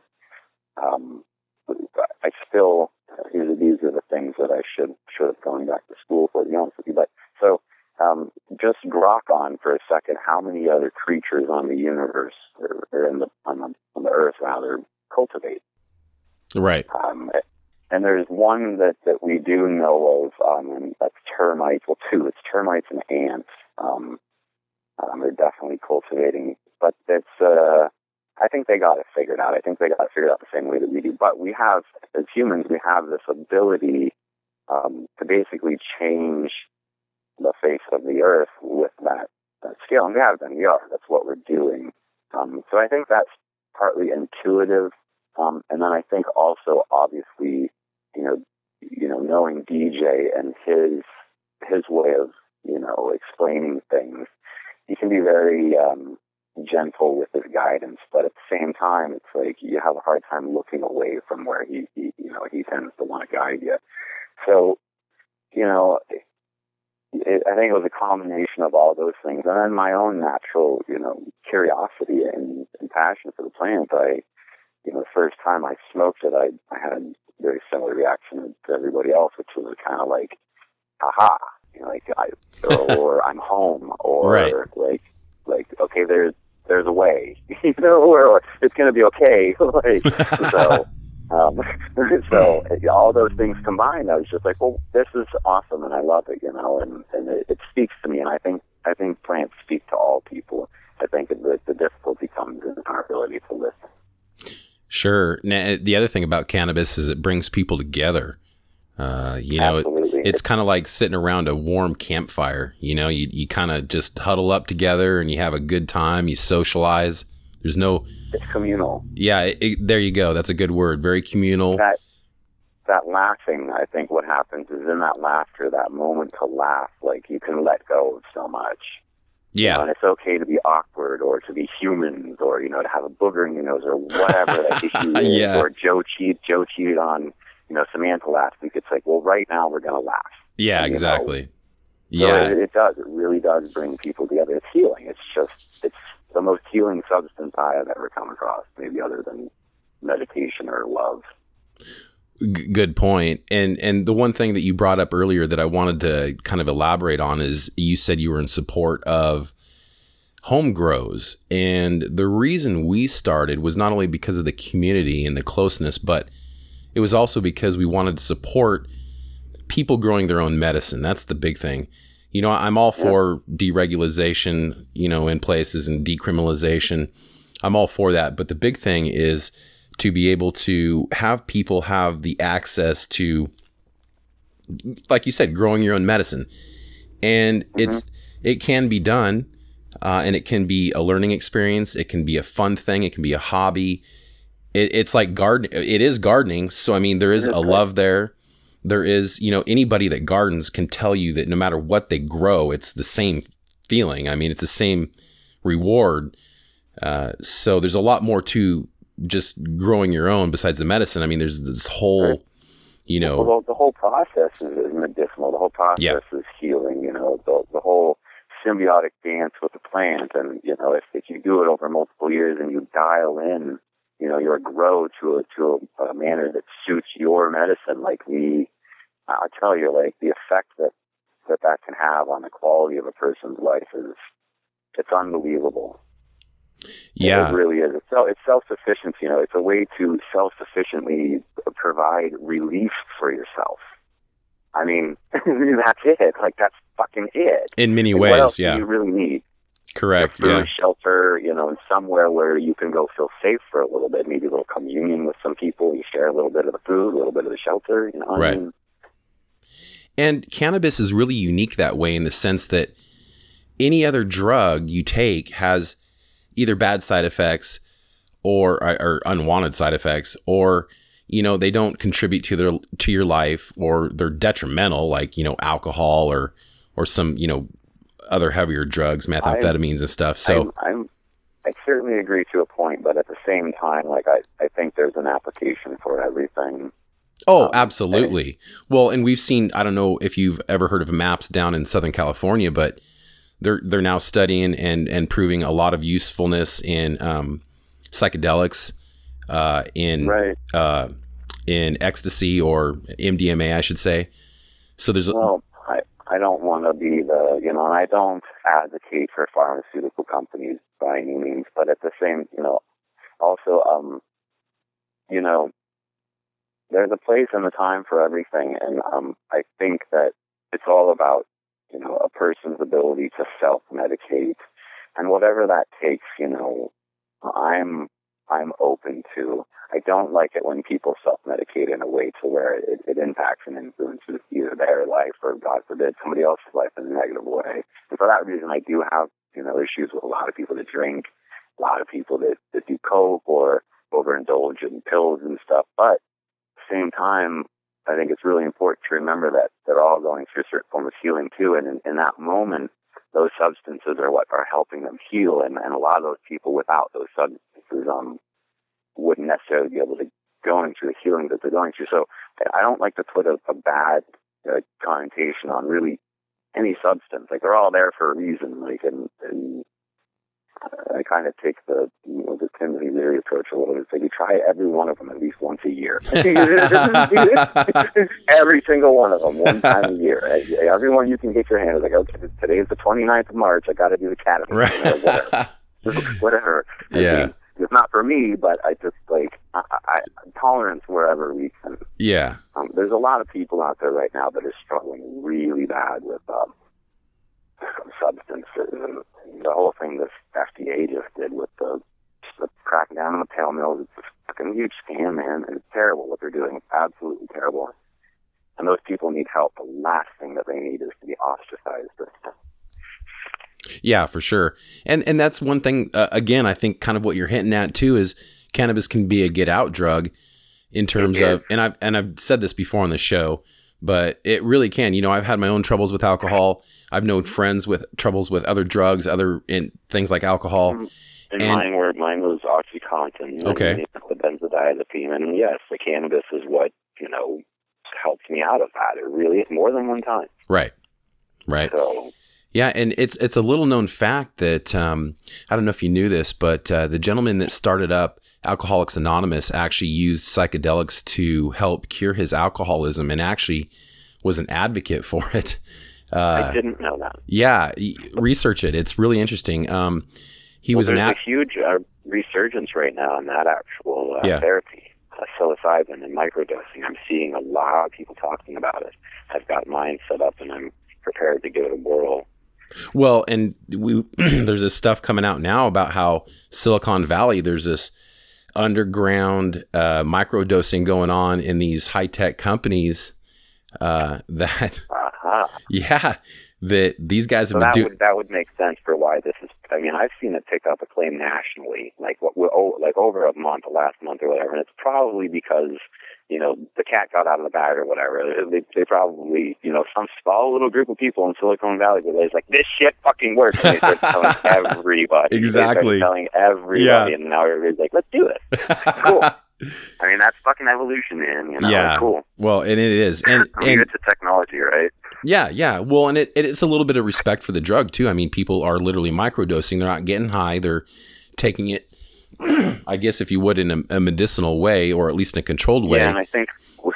Speaker 4: um, I still these are the things that I should should have gone back to school for. To be honest with you, but so um, just grok on for a second. How many other creatures on the universe or, or in the on the on the earth rather cultivate?
Speaker 1: Right.
Speaker 4: Um, and there's one that, that we do know of, um, and that's termites. Well, two. It's termites and ants. Um, um, they're definitely cultivating, but it's. Uh, I think they got it figured out. I think they got it figured out the same way that we do. But we have, as humans, we have this ability um, to basically change the face of the earth with that, that scale. And we have been. We are. That's what we're doing. Um, so I think that's partly intuitive um, and then I think also, obviously, you know, you know, knowing DJ and his his way of you know explaining things, he can be very um, gentle with his guidance, but at the same time, it's like you have a hard time looking away from where he, he you know he tends to want to guide you. So, you know, it, I think it was a combination of all those things, and then my own natural, you know, curiosity and, and passion for the plant. I you know, the first time I smoked it, I, I had a very similar reaction to everybody else, which was kind of like, aha, you know, like, I, or, [laughs] or I'm home, or
Speaker 1: right.
Speaker 4: like, like, okay, there's, there's a way, [laughs] you know, or, or it's going to be okay. [laughs] like, so, um, so all those things combined, I was just like, well, this is awesome, and I love it, you know, and and it, it speaks to me, and I think I think plants speak to all people. I think the the difficulty comes in our ability to listen.
Speaker 1: Sure. Now, the other thing about cannabis is it brings people together. Uh, you know, it, it's kind of like sitting around a warm campfire. You know, you, you kind of just huddle up together and you have a good time. You socialize. There's no.
Speaker 4: It's communal.
Speaker 1: Yeah, it, it, there you go. That's a good word. Very communal.
Speaker 4: That that laughing, I think, what happens is in that laughter, that moment to laugh, like you can let go of so much.
Speaker 1: Yeah.
Speaker 4: You know, and it's okay to be awkward or to be humans or, you know, to have a booger in your nose or whatever that [laughs] issue is.
Speaker 1: yeah.
Speaker 4: Or Joe cheat Joe cheated on, you know, Samantha last week. It's like, well, right now we're going to laugh.
Speaker 1: Yeah, and, exactly. Know,
Speaker 4: yeah. So it, it does. It really does bring people together. It's healing. It's just, it's the most healing substance I have ever come across, maybe other than meditation or love.
Speaker 1: G- good point. And and the one thing that you brought up earlier that I wanted to kind of elaborate on is you said you were in support of home grows. And the reason we started was not only because of the community and the closeness, but it was also because we wanted to support people growing their own medicine. That's the big thing. You know, I'm all for deregulation, you know, in places and decriminalization. I'm all for that. But the big thing is to be able to have people have the access to, like you said, growing your own medicine. And it's, it can be done uh, and it can be a learning experience. It can be a fun thing. It can be a hobby. It, it's like garden. It is gardening. So I mean, there is a love there. There is, you know, anybody that gardens can tell you that no matter what they grow, it's the same feeling. I mean, it's the same reward. Uh, so there's a lot more to just growing your own besides the medicine. I mean, there's this whole, you know,
Speaker 4: Well, the, whole process is, is medicinal. The whole process
Speaker 1: Yeah.
Speaker 4: is healing. You know, the the whole symbiotic dance with the plant, and you know, if if you do it over multiple years and you dial in, you know, your grow to a to a, a manner that suits your medicine, like we, I tell you, like the effect that that that can have on the quality of a person's life is it's unbelievable.
Speaker 1: Yeah,
Speaker 4: It really is. It's, self, it's self-sufficiency. You know, it's a way to self-sufficiently provide relief for yourself. I mean, [laughs] that's it. Like that's fucking it.
Speaker 1: in many
Speaker 4: Like, what else
Speaker 1: ways. Yeah,
Speaker 4: do you really need?
Speaker 1: correct.
Speaker 4: Food,
Speaker 1: Yeah,
Speaker 4: shelter, you know, and somewhere where you can go feel safe for a little bit. Maybe a little communion with some people. You share a little bit of the food, a little bit of the shelter. You know, I
Speaker 1: Right.
Speaker 4: mean,
Speaker 1: And cannabis is really unique that way in the sense that any other drug you take has either bad side effects or, or unwanted side effects or you know they don't contribute to their to your life or they're detrimental like you know alcohol or or some you know other heavier drugs methamphetamines and stuff so
Speaker 4: I'm, I'm, I certainly agree to a point, but at the same time, like I, I think there's an application for everything.
Speaker 1: Oh,
Speaker 4: Um,
Speaker 1: absolutely. Well, and we've seen I don't know if you've ever heard of MAPS down in Southern California, but they're they're now studying and and proving a lot of usefulness in um, psychedelics, uh, in
Speaker 4: Right.
Speaker 1: uh, in ecstasy or MDMA, I should say. So there's a,
Speaker 4: Well, I I don't want to be the you know, I don't advocate for pharmaceutical companies by any means, but at the same, you know, also, um, you know, there's a place and a time for everything, and um, I think that it's all about you know a person's ability to self-medicate, and whatever that takes, you know, I'm I'm open to. I don't like it when people self-medicate in a way to where it, it impacts and influences either their life or, God forbid, somebody else's life in a negative way. And for that reason, I do have, you know, issues with a lot of people that drink, a lot of people that, that do coke or overindulge in pills and stuff. But at the same time, I think it's really important to remember that they're all going through a certain form of healing too. And in, in that moment, those substances are what are helping them heal. And, and a lot of those people without those substances, um, wouldn't necessarily be able to go into the healing that they're going through. So I don't like to put a, a bad uh, connotation on really any substance. Like they're all there for a reason. Like and, and I kind of take the you know the Timothy Leary approach a little bit. It's like you try every one of them at least once a year. [laughs] [laughs] every single one of them one time a year. Everyone you can get your hand is like, okay, today's the 29th of March. I got to do the cat.
Speaker 1: right.
Speaker 4: whatever. [laughs] whatever. I
Speaker 1: Yeah.
Speaker 4: mean, it's not for me, but I just like I, I, tolerance wherever we can.
Speaker 1: yeah,
Speaker 4: Um, there's a lot of people out there right now that are struggling really bad with um, substances and the whole thing this FDA just did with the, the cracking down on the pill mills. It's a fucking huge scam, man. And it's terrible what they're doing. It's absolutely terrible. And those people need help. The last thing that they need is to be ostracized.
Speaker 1: Yeah, for sure. And and that's one thing. Uh, again, I think kind of what you're hinting at too is cannabis can be a get out drug in terms of. And I've and I've said this before on the show, but it really can. You know, I've had my own troubles with alcohol. I've known friends with troubles with other drugs, other in things like alcohol.
Speaker 4: And,
Speaker 1: And-
Speaker 4: mine were mine was OxyContin.
Speaker 1: Okay.
Speaker 4: the benzodiazepine, and yes, the cannabis is what you know helped me out of that. It really is more than one time.
Speaker 1: Right. Right.
Speaker 4: So
Speaker 1: Yeah, and it's it's a little known fact that um, I don't know if you knew this, but uh, the gentleman that started up Alcoholics Anonymous actually used psychedelics to help cure his alcoholism, and actually was an advocate for it. Uh,
Speaker 4: I didn't know that.
Speaker 1: yeah, research it. It's really interesting. Um, he
Speaker 4: Well,
Speaker 1: was an
Speaker 4: there's
Speaker 1: at-
Speaker 4: a huge uh, resurgence right now in that actual uh,
Speaker 1: Yeah.
Speaker 4: therapy, uh, psilocybin and microdosing. I'm seeing a lot of people talking about it. I've got mine set up, and I'm prepared to give it a whirl.
Speaker 1: Well, and we [clears throat] there's this stuff coming out now about how Silicon Valley there's this underground uh, microdosing going on in these high tech companies. Uh, [laughs] that [laughs] Yeah, that these guys
Speaker 4: So
Speaker 1: have been
Speaker 4: that
Speaker 1: doing.
Speaker 4: would that would make sense for why this is. I mean, I've seen it pick up a claim nationally, like what we're oh, like over a month, last month or whatever, and it's probably because you know the cat got out of the bag or whatever. They, they probably you know some small little group of people in Silicon Valley they're like, this shit fucking works. And they start [laughs] telling everybody.
Speaker 1: Exactly.
Speaker 4: Telling everybody, and now everybody's like, let's do it. Cool. [laughs] I mean, that's fucking evolution, man. You know,
Speaker 1: Yeah.
Speaker 4: cool.
Speaker 1: well, and it is, and
Speaker 4: I mean,
Speaker 1: and
Speaker 4: it's a technology, right?
Speaker 1: Yeah, yeah. Well, and it, it's a little bit of respect for the drug too. I mean, people are literally microdosing. They're not getting high. They're taking it, [clears throat] I guess, if you would, in a, a medicinal way or at least in a controlled way.
Speaker 4: Yeah, and I think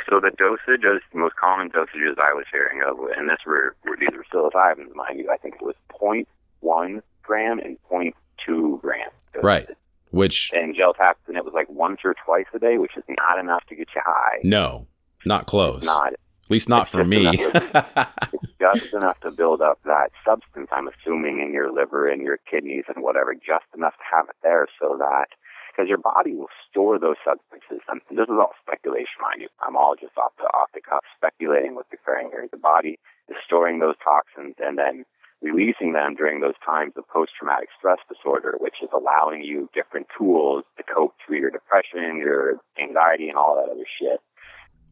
Speaker 4: so. The dosage, is the most common dosages I was hearing of, and this were, were these were psilocybin, mind you. I think it was 0.1 gram and 0.2 gram. dosage.
Speaker 1: right. Which
Speaker 4: And gel taps, and it was like once or twice a day, which is not enough to get you high.
Speaker 1: no, not close.
Speaker 4: Not
Speaker 1: at least not
Speaker 4: it's
Speaker 1: for me. [laughs]
Speaker 4: just enough to build up that substance. I'm assuming in your liver and your kidneys and whatever, just enough to have it there so that because your body will store those substances. And this is all speculation, mind you. I'm all just off the off the cuff speculating what's occurring here. The body is storing those toxins and then releasing them during those times of post-traumatic stress disorder, which is allowing you different tools to cope through your depression, your anxiety, and all that other shit.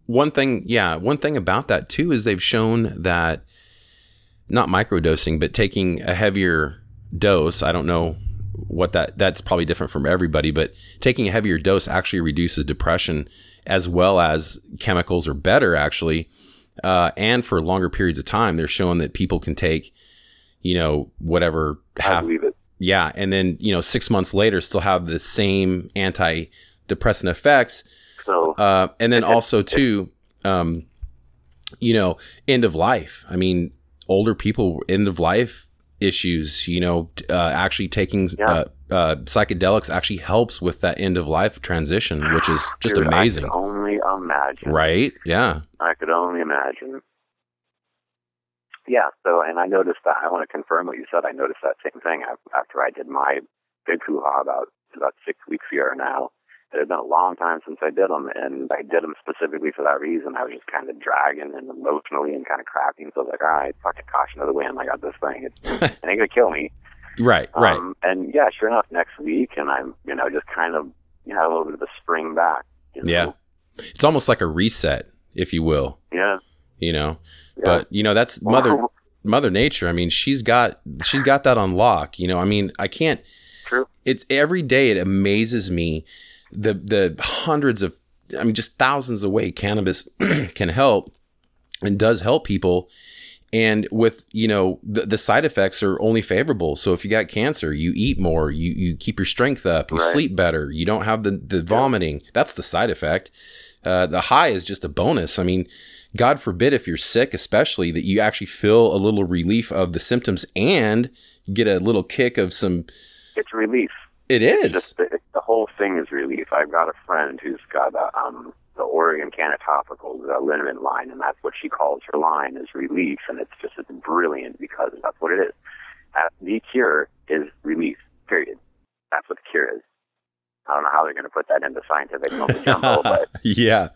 Speaker 1: One thing, yeah, one thing about that too is they've shown that not microdosing, but taking a heavier dose. I don't know what that that's probably different from everybody, but taking a heavier dose actually reduces depression as well as chemicals are better actually. Uh, and for longer periods of time, they're showing that people can take, you know, whatever half,
Speaker 4: believe it.
Speaker 1: yeah, and then you know six months later still have the same antidepressant effects uh, and then also too, um, you know, end of life. I mean, older people end of life issues. You know, uh, actually taking
Speaker 4: Yeah.
Speaker 1: uh, uh, psychedelics actually helps with that end of life transition, which is just
Speaker 4: dude,
Speaker 1: amazing,
Speaker 4: I could only imagine.
Speaker 1: right? Yeah,
Speaker 4: I could only imagine. Yeah, so, and I noticed that, I want to confirm what you said. I noticed that same thing after I did my big hoo-ha about, about six weeks ago now. It had been a long time since I did them, and I did them specifically for that reason. I was just kind of dragging and emotionally and kind of crapping. So I was like, all right, fucking caution to the wind. I got this thing. It's, [laughs] it ain't going to kill me.
Speaker 1: right, right.
Speaker 4: Um, and yeah, sure enough, next week, and I'm, you know, just kind of, you know, a little bit of a spring back. You know?
Speaker 1: Yeah. It's almost like a reset, if you will.
Speaker 4: Yeah.
Speaker 1: You know,
Speaker 4: yeah.
Speaker 1: but you know that's mother [laughs] mother nature i mean she's got she's got that on lock you know i mean i can't
Speaker 4: True.
Speaker 1: it's every day it amazes me the the hundreds of i mean just thousands of way cannabis [clears throat] can help and does help people. And with you know the, the side effects are only favorable. So if you got cancer you eat more you you keep your strength up you
Speaker 4: Right.
Speaker 1: sleep better you don't have the the vomiting. That's the side effect. Uh, the high is just a bonus. I mean god forbid if you're sick especially that you actually feel a little relief of the symptoms and get a little kick of some
Speaker 4: It's relief.
Speaker 1: It
Speaker 4: It's just the, the whole thing is relief. I've got a friend who's got a, um, the Oregon Canna Topical, the liniment line, and that's what she calls her line is relief, and it's just it's brilliant because that's what it is. Uh, the cure is relief. Period. That's what the cure is. I don't know how they're going to put that into scientific jumbo, [laughs] but
Speaker 1: yeah.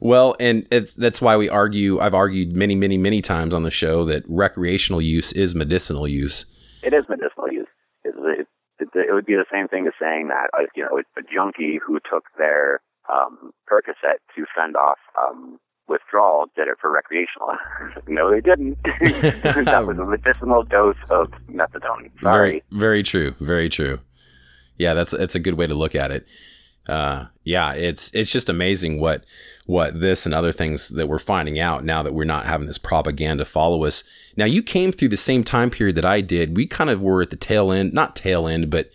Speaker 1: Well, and it's that's why we argue. I've argued many, many, many times on the show that recreational use is medicinal use.
Speaker 4: it is medicinal use. It, would be the same thing as saying that uh, you know a junkie who took their um, Percocet to fend off um, withdrawal did it for recreational. [laughs] no, they didn't. [laughs] that was a [laughs] medicinal dose of methadone. Sorry.
Speaker 1: Very, very true. Very true. Yeah, that's that's a good way to look at it. Uh, yeah, it's it's just amazing what what this and other things that we're finding out now that we're not having this propaganda follow us. Now, you came through the same time period that I did. We kind of were at the tail end, not tail end, but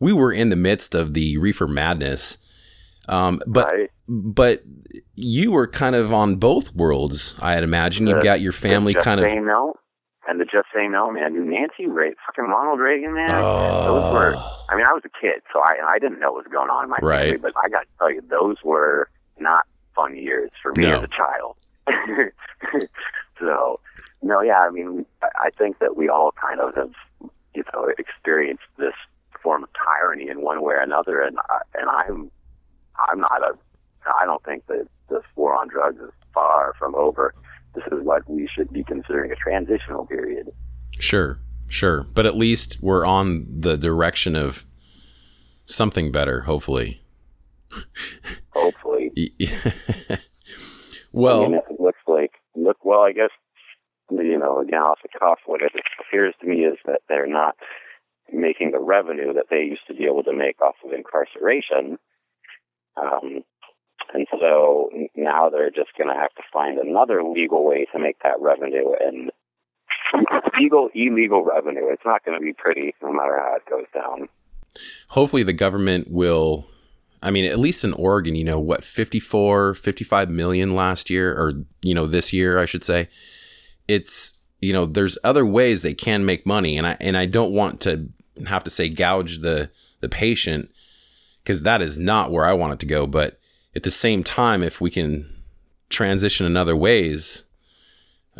Speaker 1: we were in the midst of the reefer madness. Um, but
Speaker 4: right?
Speaker 1: but you were kind of on both worlds. I had imagined you've got your family kind of.
Speaker 4: And the Just Say No Man, dude, Nancy Reagan, fucking Ronald Reagan, man.
Speaker 1: Oh.
Speaker 4: Those were. I mean, I was a kid, so I I didn't know what was going on in my
Speaker 1: Right.
Speaker 4: family, but I got to tell you, those were not fun years for me
Speaker 1: No.
Speaker 4: as a child. [laughs] so, no, yeah, I mean, I I think that we all kind of have, you know, experienced this form of tyranny in one way or another, and I, and I'm I'm not a I don't think that this war on drugs is far from over. This is what we should be considering a transitional period.
Speaker 1: Sure, sure. But at least we're on the direction of something better, hopefully.
Speaker 4: Hopefully, [laughs] I
Speaker 1: well,
Speaker 4: mean, it looks like look well. I guess you know, again off the cuff, what it appears to me is that they're not making the revenue that they used to be able to make off of incarceration. Um, and so now they're just going to have to find another legal way to make that revenue and legal, illegal revenue. It's not going to be pretty no matter how it goes down.
Speaker 1: hopefully the government will I mean, at least in Oregon, you know, what 54, 55 million last year or you know, this year, I should say. It's you know, there's other ways they can make money and I and I don't want to have to say gouge the the patient because that is not where I want it to go, but at the same time if we can transition in other ways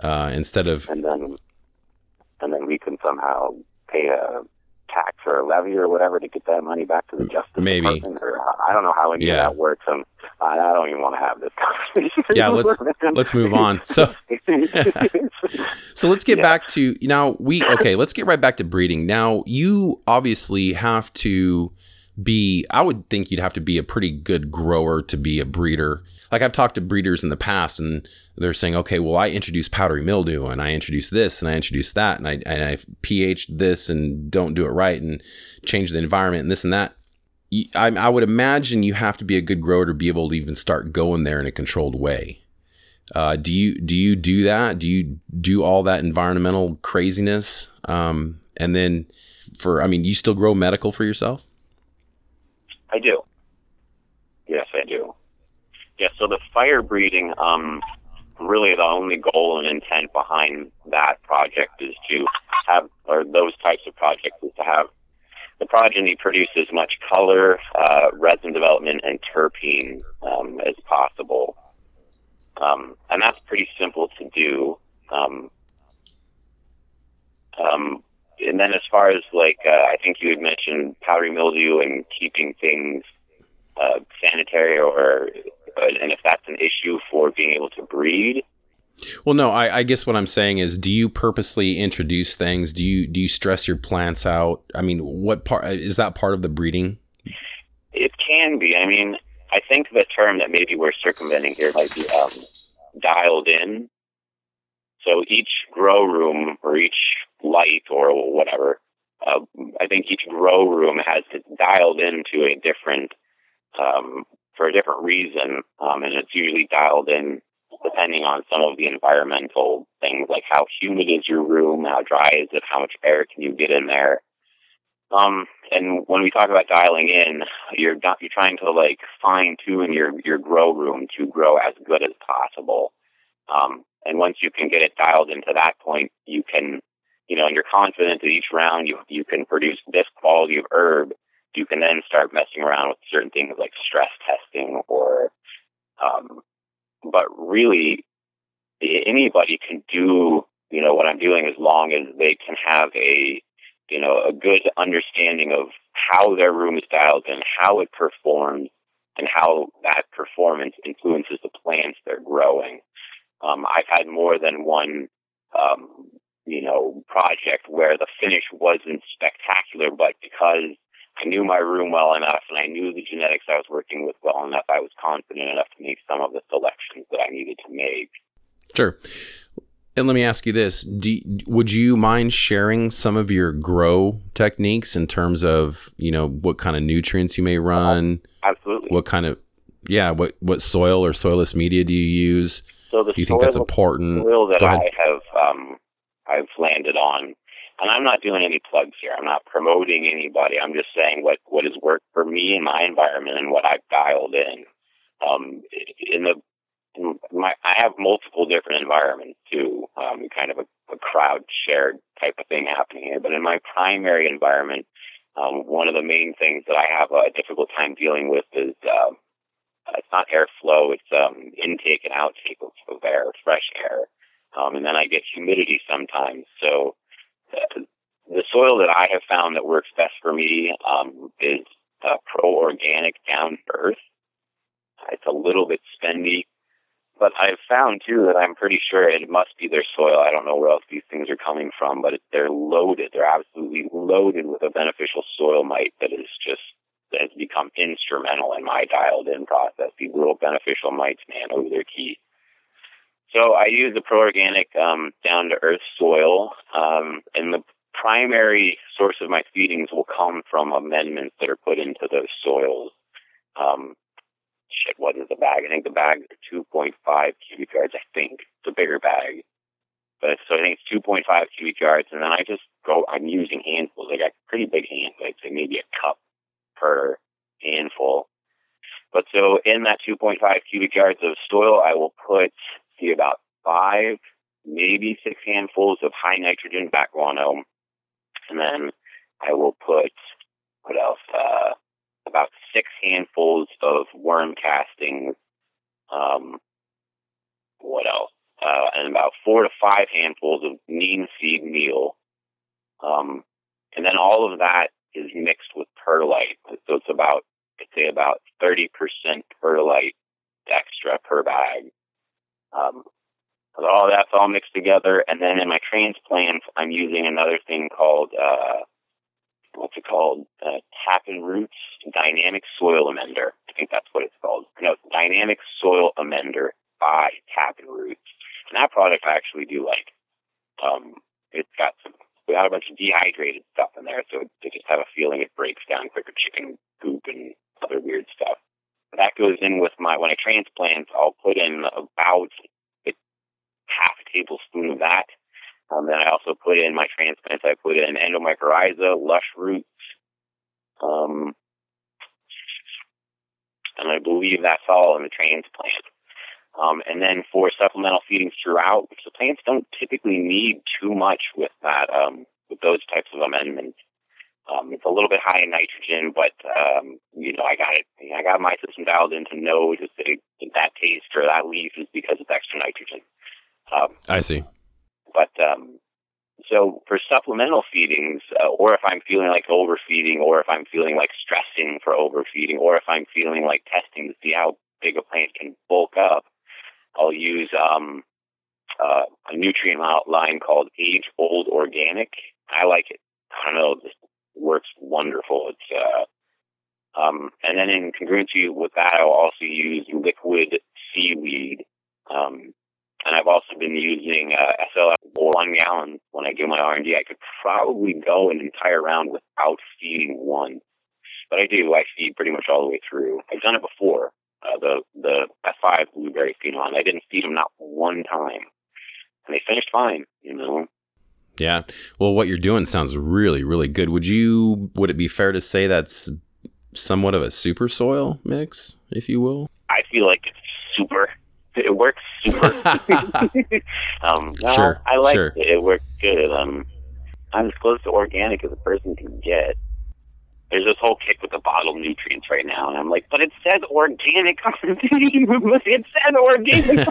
Speaker 1: uh, instead of
Speaker 4: and then and then we can somehow pay a tax or a levy or whatever to get that money back to the justice
Speaker 1: Maybe.
Speaker 4: department. Or I don't know how any
Speaker 1: Yeah.
Speaker 4: of that works. And I, I don't even want to have this conversation.
Speaker 1: Yeah, let's- let's move on. So- [laughs] So let's get
Speaker 4: Yeah.
Speaker 1: back to now we okay, let's get right back to breeding. Now you obviously have to be I would think you'd have to be a pretty good grower to be a breeder. Like I've talked to breeders in the past and they're saying, okay, well I introduced powdery mildew and I introduced this and I introduced that and I and I pH this and don't do it right and change the environment and this and that. I, I would imagine you have to be a good grower to be able to even start going there in a controlled way. Uh, do you do you do that? Do you do all that environmental craziness? Um, and then for I mean, you still grow medical for yourself?
Speaker 4: I do. Yes, I do. Yeah, so the fire breeding, um, really the only goal and intent behind that project is to have, or those types of projects is to have the progeny produce as much color, uh, resin development, and terpene um, as possible. Um, and that's pretty simple to do. Um, um, and then as far as like, uh, I think you had mentioned powdery mildew and keeping things uh, sanitary, or uh, and if that's an issue for being able to breed.
Speaker 1: Well, no. I, I guess what I'm saying is, do you purposely introduce things? Do you do you stress your plants out? I mean, what part is that part of the breeding?
Speaker 4: It can be. I mean, I think the term that maybe we're circumventing here might be um, dialed in. So each grow room or each light or whatever, uh, I think each grow room has it dialed into a different, um, for a different reason, um, and it's usually dialed in depending on some of the environmental things, like how humid is your room, how dry is it, how much air can you get in there. Um, and when we talk about dialing in, you're not, you're trying to like fine tune your your grow room to grow as good as possible. Um, and once you can get it dialed into that point, you can, you know, and you're confident that each round you you can produce this quality of herb. You can then start messing around with certain things like stress testing or, um, but really, anybody can do you know what I'm doing as long as they can have a you know, a good understanding of how their room is dialed and how it performs and how that performance influences the plants they're growing. Um, I've had more than one, um, you know, project where the finish wasn't spectacular, but because I knew my room well enough and I knew the genetics I was working with well enough, I was confident enough to make some of the selections that I needed to make.
Speaker 1: Sure. And let me ask you this: Do would you mind sharing some of your grow techniques in terms of you know what kind of nutrients you may run,
Speaker 4: Absolutely.
Speaker 1: what kind of yeah, what what soil or soilless media do you use?
Speaker 4: so the
Speaker 1: Do you think that's important?
Speaker 4: soil that I have um, I've landed on, and I'm not doing any plugs here. I'm not promoting anybody. I'm just saying what what has worked for me in my environment and what I've dialed in. Um, in the my I have multiple different environments too, um, kind of a, a crowd shared type of thing happening here. But in my primary environment, um, one of the main things that I have a difficult time dealing with is uh, it's not airflow, it's um, intake and outtake of, of air, fresh air, um, and then I get humidity sometimes. So uh, the soil that I have found that works best for me um, is uh, pro organic down earth. It's a little bit spendy, but I've found too that I'm pretty sure it must be their soil. I don't know where else these things are coming from, but they're loaded. They're absolutely loaded with a beneficial soil mite that is just that has become instrumental in my dialed in process. These little beneficial mites, man, over their key. So I use the pro organic um, down to earth soil, um, and the primary source of my feedings will come from amendments that are put into those soils. Um, shit, what is the bag? I think the bag is 2.5 cubic yards. I think it's a bigger bag, but so I think it's 2.5 cubic yards, and then I just go. I'm using handfuls. I got pretty big hands, like say maybe a cup per handful. But so in that 2.5 cubic yards of soil, I will put see about five, maybe six handfuls of high nitrogen bat guano, and then I will put what else? Uh, about six handfuls of worm castings. Um, what else? Uh, and about four to five handfuls of neem seed meal. Um, and then all of that is mixed with perlite. So it's about, I'd say about 30% perlite extra per bag. Um, all that's all mixed together. And then in my transplant, I'm using another thing called, uh, what's it called? Uh, Tappin-Roots Dynamic Soil Amender. I think that's what it's called. No, Dynamic Soil Amender by Tappin-Roots. And that product I actually do like. Um, it's got some, we got a bunch of dehydrated stuff in there, so I just have a feeling it breaks down quicker chicken goop and other weird stuff. That goes in with my, when I transplant, I'll put in about a half a tablespoon of that um, then I also put in my transplants. I put in endomycorrhiza, lush roots, um, and I believe that's all in the transplant. Um, and then for supplemental feedings throughout, the plants don't typically need too much with that, um, with those types of amendments. Um, it's a little bit high in nitrogen, but um, you know, I got it. I got my system dialed in to know that that taste or that leaf is because of extra nitrogen.
Speaker 3: Um, I see.
Speaker 4: But um, so for supplemental feedings, uh, or if I'm feeling like overfeeding, or if I'm feeling like stressing for overfeeding, or if I'm feeling like testing to see how big a plant can bulk up, I'll use um, uh, a nutrient line called Age Old Organic. I like it. I don't know, just works wonderful. It's uh, um, and then in congruency with that, I'll also use liquid seaweed. Um, and I've also been using uh, SLF one gallon when I do my R&D. I could probably go an entire round without feeding one, but I do. I feed pretty much all the way through. I've done it before. Uh, the the F5 blueberry phenom. I didn't feed them not one time, and they finished fine. You know.
Speaker 3: Yeah. Well, what you're doing sounds really, really good. Would you? Would it be fair to say that's somewhat of a super soil mix, if you will?
Speaker 4: I feel like it's super it works super. [laughs] um, no, sure, I like sure. it. It works good. Um, I'm as close to organic as a person can get. There's this whole kick with the bottled nutrients right now, and I'm like, but it says organic. [laughs] it says organic.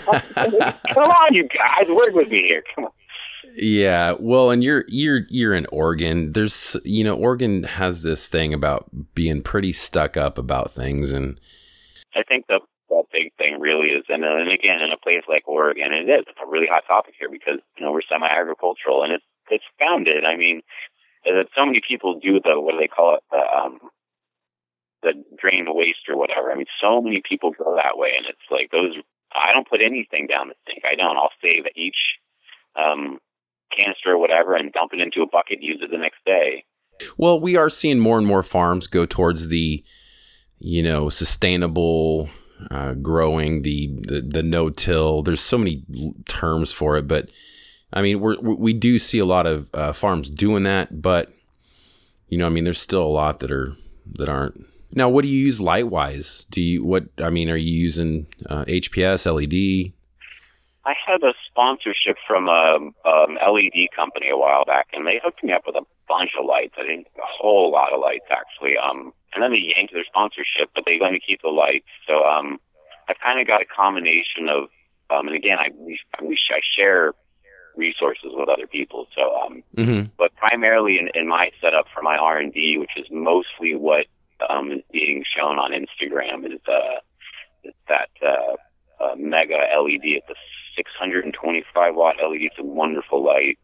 Speaker 4: Come on, you guys, work with me here. Come on.
Speaker 3: Yeah, well, and you're you're you're in Oregon. There's you know Oregon has this thing about being pretty stuck up about things, and
Speaker 4: I think the that big thing really is. And, and again, in a place like Oregon, it is. A really hot topic here because, you know, we're semi-agricultural and it's, it's founded. I mean, that so many people do the, what do they call it? The, um, the drain waste or whatever. I mean, so many people go that way and it's like those, I don't put anything down the sink. I don't. I'll save each, um, canister or whatever and dump it into a bucket and use it the next day.
Speaker 3: Well, we are seeing more and more farms go towards the, you know, sustainable uh, growing, the, the, the no till. There's so many terms for it, but I mean, we we do see a lot of uh, farms doing that, but you know, I mean, there's still a lot that are that aren't Now, what do you use light wise? Do you what? I mean, are you using uh, HPS, LED?
Speaker 4: I had a sponsorship from a um, LED company a while back, and they hooked me up with a bunch of lights. I think a whole lot of lights actually. Um, and then they yanked their sponsorship, but they let me keep the lights. So um, I've kind of got a combination of, um, and again, I we, we I share resources with other people. So, um,
Speaker 3: mm-hmm.
Speaker 4: but primarily in, in my setup for my R and D, which is mostly what um, is being shown on Instagram, is uh, is that uh, uh, mega LED at the 625 watt LED. It's a wonderful light.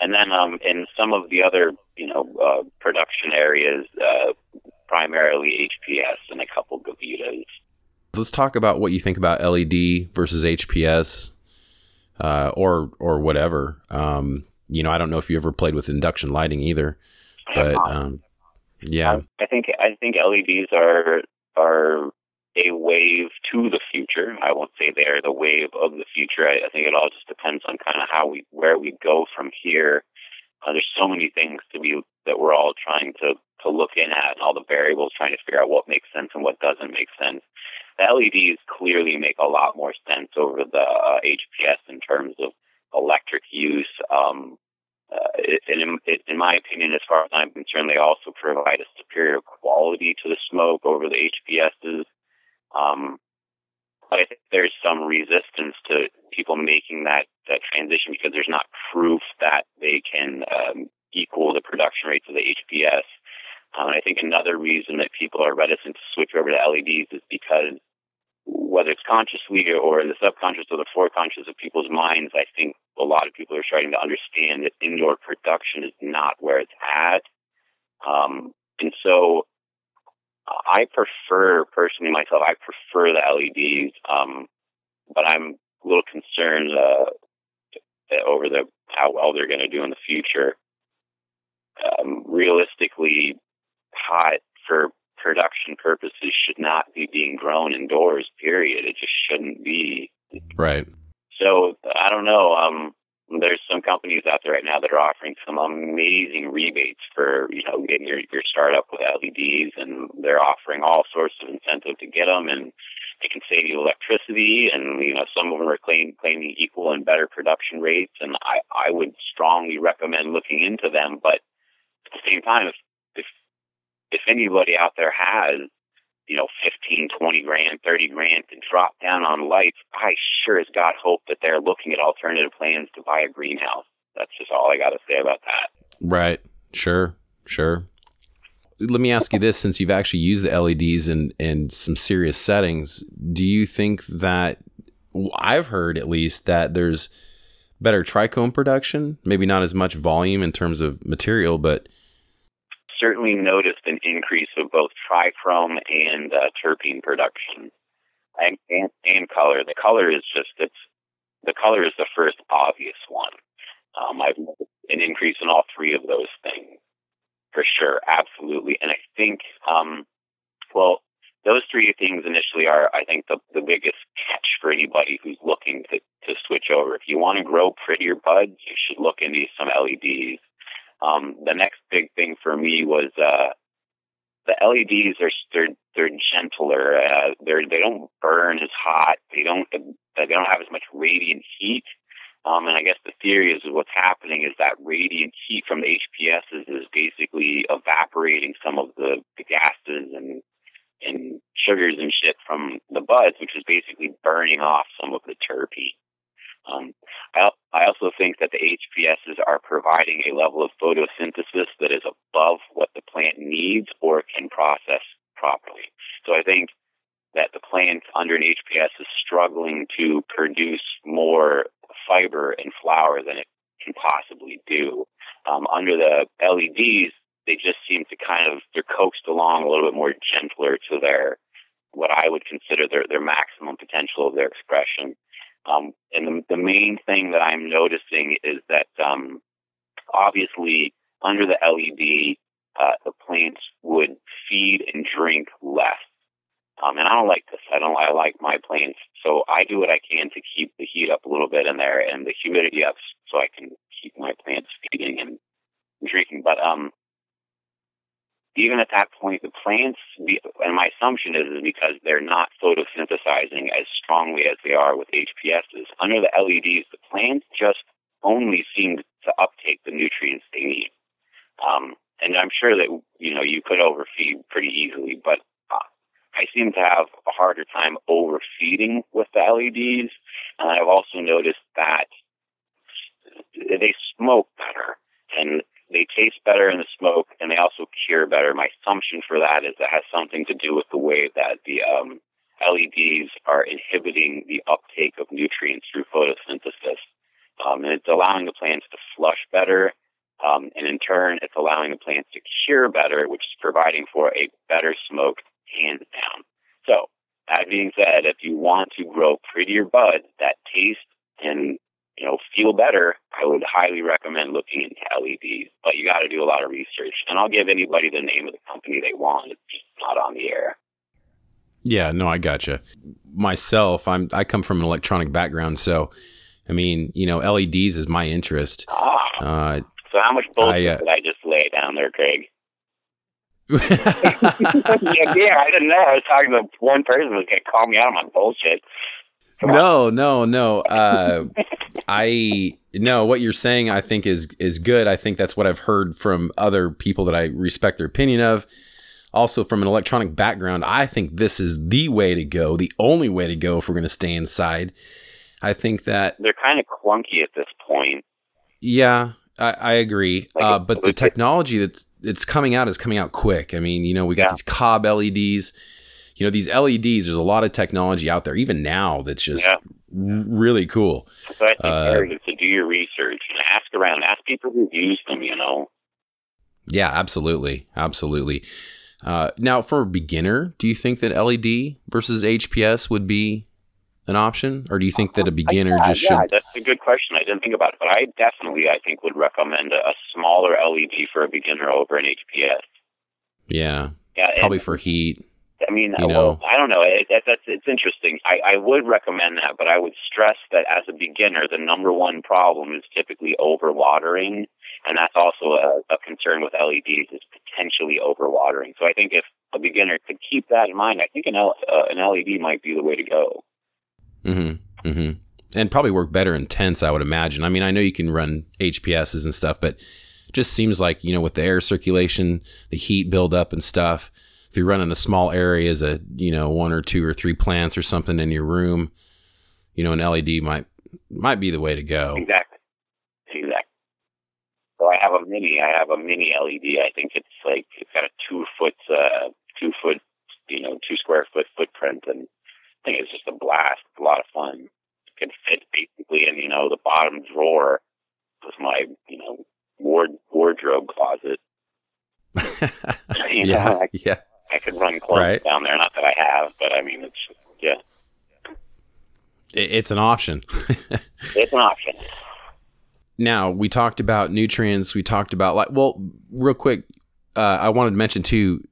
Speaker 4: And then um, in some of the other, you know, uh, production areas, uh, primarily HPS and a couple Gavitas.
Speaker 3: Let's talk about what you think about LED versus HPS, uh, or or whatever. Um, you know, I don't know if you ever played with induction lighting either, but um, yeah,
Speaker 4: I think I think LEDs are are a wave to the future. I won't say they're the wave of the future. I, I think it all just depends on kind of how we where we go from here. Uh, there's so many things to be that we're all trying to to look in at, and all the variables trying to figure out what makes sense and what doesn't make sense. The LEDs clearly make a lot more sense over the uh, HPS in terms of electric use. Um, uh, in, in my opinion, as far as I'm concerned, they also provide a superior quality to the smoke over the HPSs. Um, but I think there's some resistance to people making that, that transition because there's not proof that they can um, equal the production rates of the HPS. Um, I think another reason that people are reticent to switch over to LEDs is because whether it's consciously or the subconscious or the foreconscious of people's minds, I think a lot of people are starting to understand that indoor production is not where it's at. Um, and so I prefer personally myself. I prefer the LEDs, um, but I'm a little concerned uh, over the how well they're going to do in the future. Um, realistically, pot for production purposes should not be being grown indoors. Period. It just shouldn't be.
Speaker 3: Right.
Speaker 4: So I don't know. Um, there's some companies out there right now that are offering some amazing rebates for you know getting your your startup with LEDs, and they're offering all sorts of incentive to get them, and they can save you electricity, and you know some of them are claiming claiming equal and better production rates, and I I would strongly recommend looking into them, but at the same time, if if if anybody out there has you know, 15, 20 grand, 30 grand to drop down on lights, I sure as God hope that they're looking at alternative plans to buy a greenhouse. That's just all I got to say about that.
Speaker 3: Right. Sure. Sure. Let me ask you this since you've actually used the LEDs in, in some serious settings, do you think that I've heard at least that there's better trichome production, maybe not as much volume in terms of material, but
Speaker 4: certainly noticed an increase of both trichome and uh, terpene production and, and, and color. The color is just it's the color is the first obvious one. Um, I've noticed an increase in all three of those things for sure, absolutely. And I think, um, well, those three things initially are, I think, the, the biggest catch for anybody who's looking to, to switch over. If you want to grow prettier buds, you should look into some LEDs. Um, the next big thing for me was uh, the LEDs are they're they're gentler. Uh, they're they don't burn as hot. They don't they don't have as much radiant heat. Um, and I guess the theory is what's happening is that radiant heat from the HPSs is basically evaporating some of the, the gases and and sugars and shit from the buds, which is basically burning off some of the terpene. Um, I, I also think that the HPSs are providing a level of photosynthesis that is above what the plant needs or can process properly. So I think that the plant under an HPS is struggling to produce more fiber and flower than it can possibly do. Um, under the LEDs, they just seem to kind of they're coaxed along a little bit more gentler to their what I would consider their their maximum potential of their expression. Um, and the, the main thing that I'm noticing is that um, obviously under the LED, uh, the plants would feed and drink less. Um, and I don't like this. I don't. I like my plants, so I do what I can to keep the heat up a little bit in there and the humidity up, so I can keep my plants feeding and drinking. But um, even at that point, the plants, and my assumption is, is because they're not photosynthesizing as strongly as they are with HPSs. Under the LEDs, the plants just only seem to uptake the nutrients they need. Um, and I'm sure that you know you could overfeed pretty easily, but uh, I seem to have a harder time overfeeding with the LEDs. And I've also noticed that they smoke better and they taste better in the smoke, and they also cure better. My assumption for that is that has something to do with the way that the um, LEDs are inhibiting the uptake of nutrients through photosynthesis. Um, and it's allowing the plants to flush better um, and in turn, it's allowing the plants to cure better, which is providing for a better smoke hands down. So, that being said, if you want to grow prettier buds that taste and you know feel better, I would highly recommend looking into LEDs. But you got to do a lot of research, and I'll give anybody the name of the company they want. It's just not on the air.
Speaker 1: Yeah, no, I gotcha. Myself, I'm I come from an electronic background, so I mean, you know, LEDs is my interest.
Speaker 4: Ah. Uh, so how much bullshit I, uh, did I just lay down there, Craig? [laughs] [laughs] yeah, yeah, I didn't know. I was talking to one person gonna call me out on my bullshit.
Speaker 1: No, no, no. Uh, I no. What you're saying, I think is is good. I think that's what I've heard from other people that I respect their opinion of. Also, from an electronic background, I think this is the way to go, the only way to go if we're going to stay inside. I think that
Speaker 4: they're kind of clunky at this point.
Speaker 1: Yeah, I, I agree, like uh, but the technology that's it's coming out is coming out quick. I mean, you know, we got yeah. these COB LEDs. You know, these LEDs. There's a lot of technology out there, even now, that's just yeah. really cool.
Speaker 4: So I think uh, to do your research and ask around, ask people who've used them. You know.
Speaker 1: Yeah, absolutely, absolutely. Uh, now, for a beginner, do you think that LED versus HPS would be an option, or do you think that a beginner
Speaker 4: yeah,
Speaker 1: just
Speaker 4: yeah,
Speaker 1: should?
Speaker 4: That's a good question. I didn't think about it, but I definitely, I think, would recommend a, a smaller LED for a beginner over an HPS.
Speaker 1: Yeah, yeah, probably for heat.
Speaker 4: I mean, you well. I don't know. It, it, that's it's interesting. I, I would recommend that, but I would stress that as a beginner, the number one problem is typically overwatering, and that's also a, a concern with LEDs is potentially overwatering. So I think if a beginner could keep that in mind, I think an, L, uh, an LED might be the way to go.
Speaker 1: Mm-hmm. Mm-hmm. And probably work better in tents, I would imagine. I mean, I know you can run HPSs and stuff, but it just seems like, you know, with the air circulation, the heat buildup and stuff, if you're running a small area as a, you know, one or two or three plants or something in your room, you know, an LED might might be the way to go.
Speaker 4: Exactly. Exactly. So I have a mini. I have a mini LED. I think it's like it's got a two foot, uh, two foot, you know, two square foot footprint, and I think it's just a blast, a lot of fun. It could fit basically in, you know, the bottom drawer was my, you know, ward wardrobe closet. [laughs] [laughs]
Speaker 1: yeah, yeah.
Speaker 4: I could run clothes right. down there. Not that I have, but I mean, it's yeah.
Speaker 1: It's an option. [laughs]
Speaker 4: it's an option.
Speaker 1: Now we talked about nutrients. We talked about like well, real quick. Uh, I wanted to mention too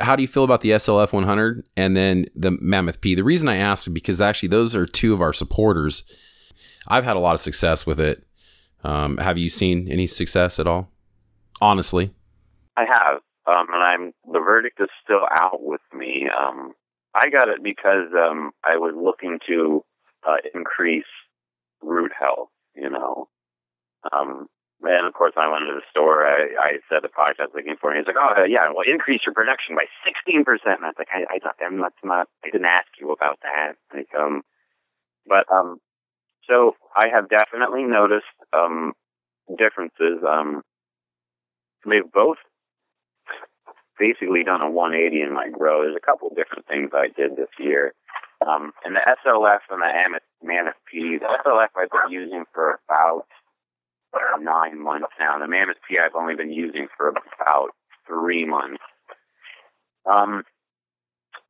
Speaker 1: how do you feel about the SLF 100 and then the Mammoth P? The reason I asked is because actually those are two of our supporters. I've had a lot of success with it. Um, have you seen any success at all? Honestly,
Speaker 4: I have, um, and I'm the verdict is still out with me. Um, I got it because um, I was looking to uh, increase root health. You know, um, and of course, I went to the store. I, I said the product I was looking for, and he's like, "Oh, yeah, well, increase your production by sixteen percent." And I was like, "I, I thought that's not. I didn't ask you about that." Like, um, but um, so I have definitely noticed um differences. Um, they've both basically done a 180 in my grow. There's a couple different things I did this year. Um, and the SLF and the Mammoth P, the SLF I've been using for about nine months now. The Mammoth P I've only been using for about three months. Um,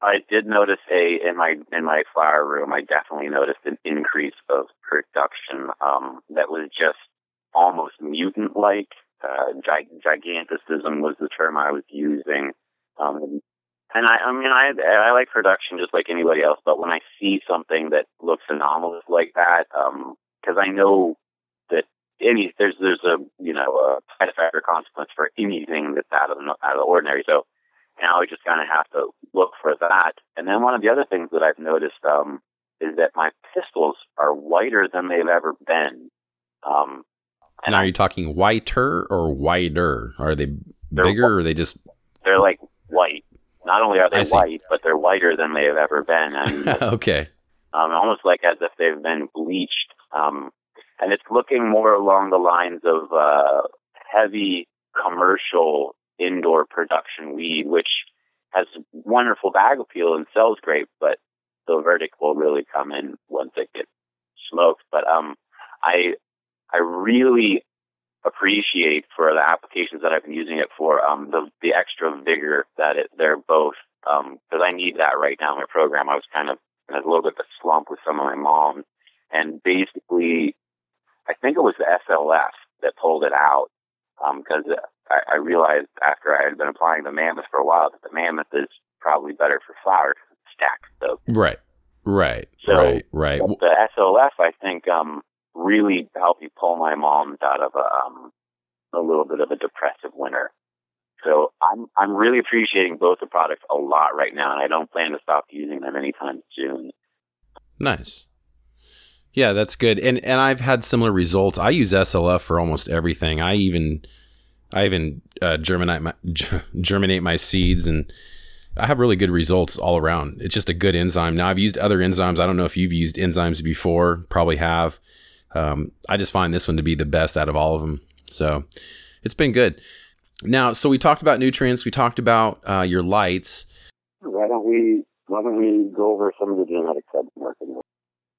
Speaker 4: I did notice a in my in my flower room. I definitely noticed an increase of production um, that was just almost mutant like. Uh, gig- giganticism was the term I was using. Um, and I, I mean, I, I like production just like anybody else, but when I see something that looks anomalous like that, um, because um, I know that any there's there's a you know a side effect or consequence for anything that's out of the, out of the ordinary. So now I just kind of have to look for that. And then one of the other things that I've noticed um, is that my pistils are whiter than they've ever been. Um,
Speaker 1: and are you talking whiter or wider? Are they bigger or are they just?
Speaker 4: They're like white. Not only are they white, but they're whiter than they have ever been. And, [laughs]
Speaker 1: okay.
Speaker 4: Um, almost like as if they've been bleached. Um, and it's looking more along the lines of uh, heavy commercial indoor production weed, which has wonderful bag appeal and sells great, but the verdict will really come in once it gets smoked. But um, I I really appreciate for the applications that I've been using it for um, the the extra vigor that it, they're both because um, I need that right now in my program. I was kind of in a little bit of a slump with some of my mom, and basically, I think it was the SLF that pulled it out because um, I, I realized after I had been applying the mammoth for a while that the mammoth is probably better for flower stack. So
Speaker 1: right, right, so right, right.
Speaker 4: The SLF, I think, um, really helped me pull my mom's out of a, um, a little bit of a depressive winter. So I'm I'm really appreciating both the products a lot right now, and I don't plan to stop using them anytime soon.
Speaker 1: Nice. Yeah, that's good. And and I've had similar results. I use SLF for almost everything. I even I even uh, germinate my [laughs] germinate my seeds, and I have really good results all around. It's just a good enzyme. Now I've used other enzymes. I don't know if you've used enzymes before. Probably have. Um, I just find this one to be the best out of all of them. So it's been good. Now, so we talked about nutrients. We talked about uh, your lights.
Speaker 4: Why don't we Why don't we go over some of the genetics I've been working with?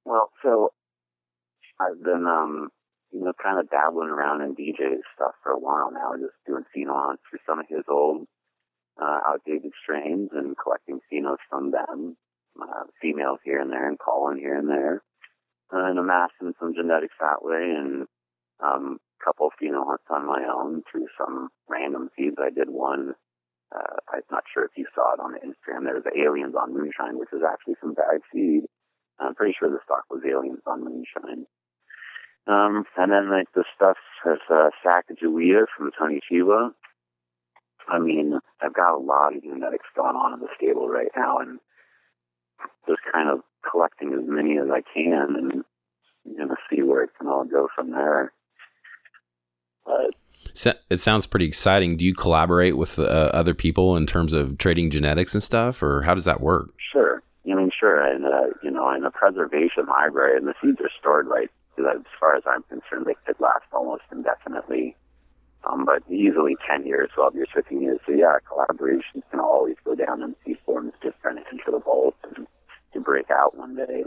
Speaker 4: Well, so I've been um, you know, kind of dabbling around in DJ stuff for a while now, just doing phenolons for some of his old uh, outdated strains and collecting phenos from them, uh, females here and there and calling here and there, and amassing some genetics that way and um, a couple of phenolons on my own through some random seeds. I did one. Uh, I'm not sure if you saw it on the Instagram. There was Aliens on Moonshine, which is actually some bad seed. I'm pretty sure the stock was Aliens on Moonshine. Um, and then like the stuff is uh, from Tony Chiba. I mean, I've got a lot of genetics going on in the stable right now, and just kind of collecting as many as I can, and you know, see where it can all go from there. But
Speaker 1: it sounds pretty exciting. Do you collaborate with uh, other people in terms of trading genetics and stuff, or how does that work?
Speaker 4: Sure. I mean, sure. And uh, you know, in a preservation library, and the seeds are stored right as far as I'm concerned, they could last almost indefinitely. Um, but easily 10 years, 12 years, 15 years. So yeah, collaborations can always go down in seed forms, just trying to enter the vault and to break out one day.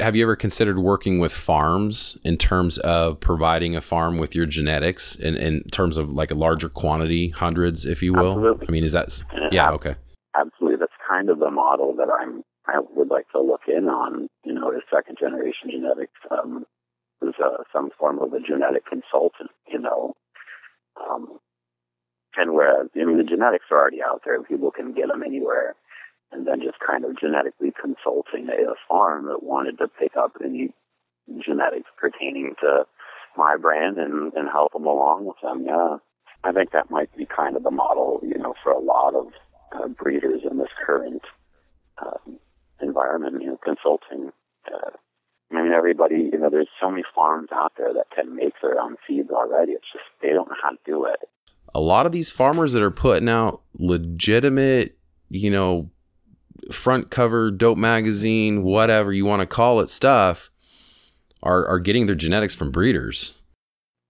Speaker 1: Have you ever considered working with farms in terms of providing a farm with your genetics in, in terms of like a larger quantity, hundreds, if you will?
Speaker 4: Absolutely.
Speaker 1: I mean, is that, yeah, okay.
Speaker 4: Absolutely. That's kind of the model that I'm, I would like to look in on, you know, as second generation genetics. Um, was uh, some form of a genetic consultant, you know. Um, and whereas, I mean, the genetics are already out there, people can get them anywhere. And then just kind of genetically consulting a, a farm that wanted to pick up any genetics pertaining to my brand and, and help them along with them. Yeah, I think that might be kind of the model, you know, for a lot of uh, breeders in this current uh, environment, you know, consulting uh, I mean, everybody, you know, there's so many farms out there that can make their own seeds already. It's just they don't know how to do it.
Speaker 1: A lot of these farmers that are putting out legitimate, you know, front cover dope magazine, whatever you want to call it, stuff, are are getting their genetics from breeders.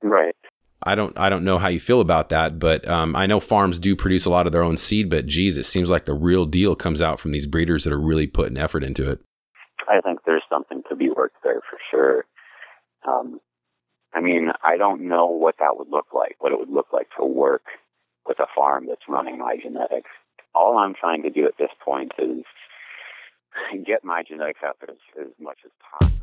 Speaker 4: Right.
Speaker 1: I don't I don't know how you feel about that, but um, I know farms do produce a lot of their own seed. But geez, it seems like the real deal comes out from these breeders that are really putting effort into it.
Speaker 4: I think there's something to be worked there for sure. Um, I mean, I don't know what that would look like, what it would look like to work with a farm that's running my genetics. All I'm trying to do at this point is get my genetics out there as, as much as possible.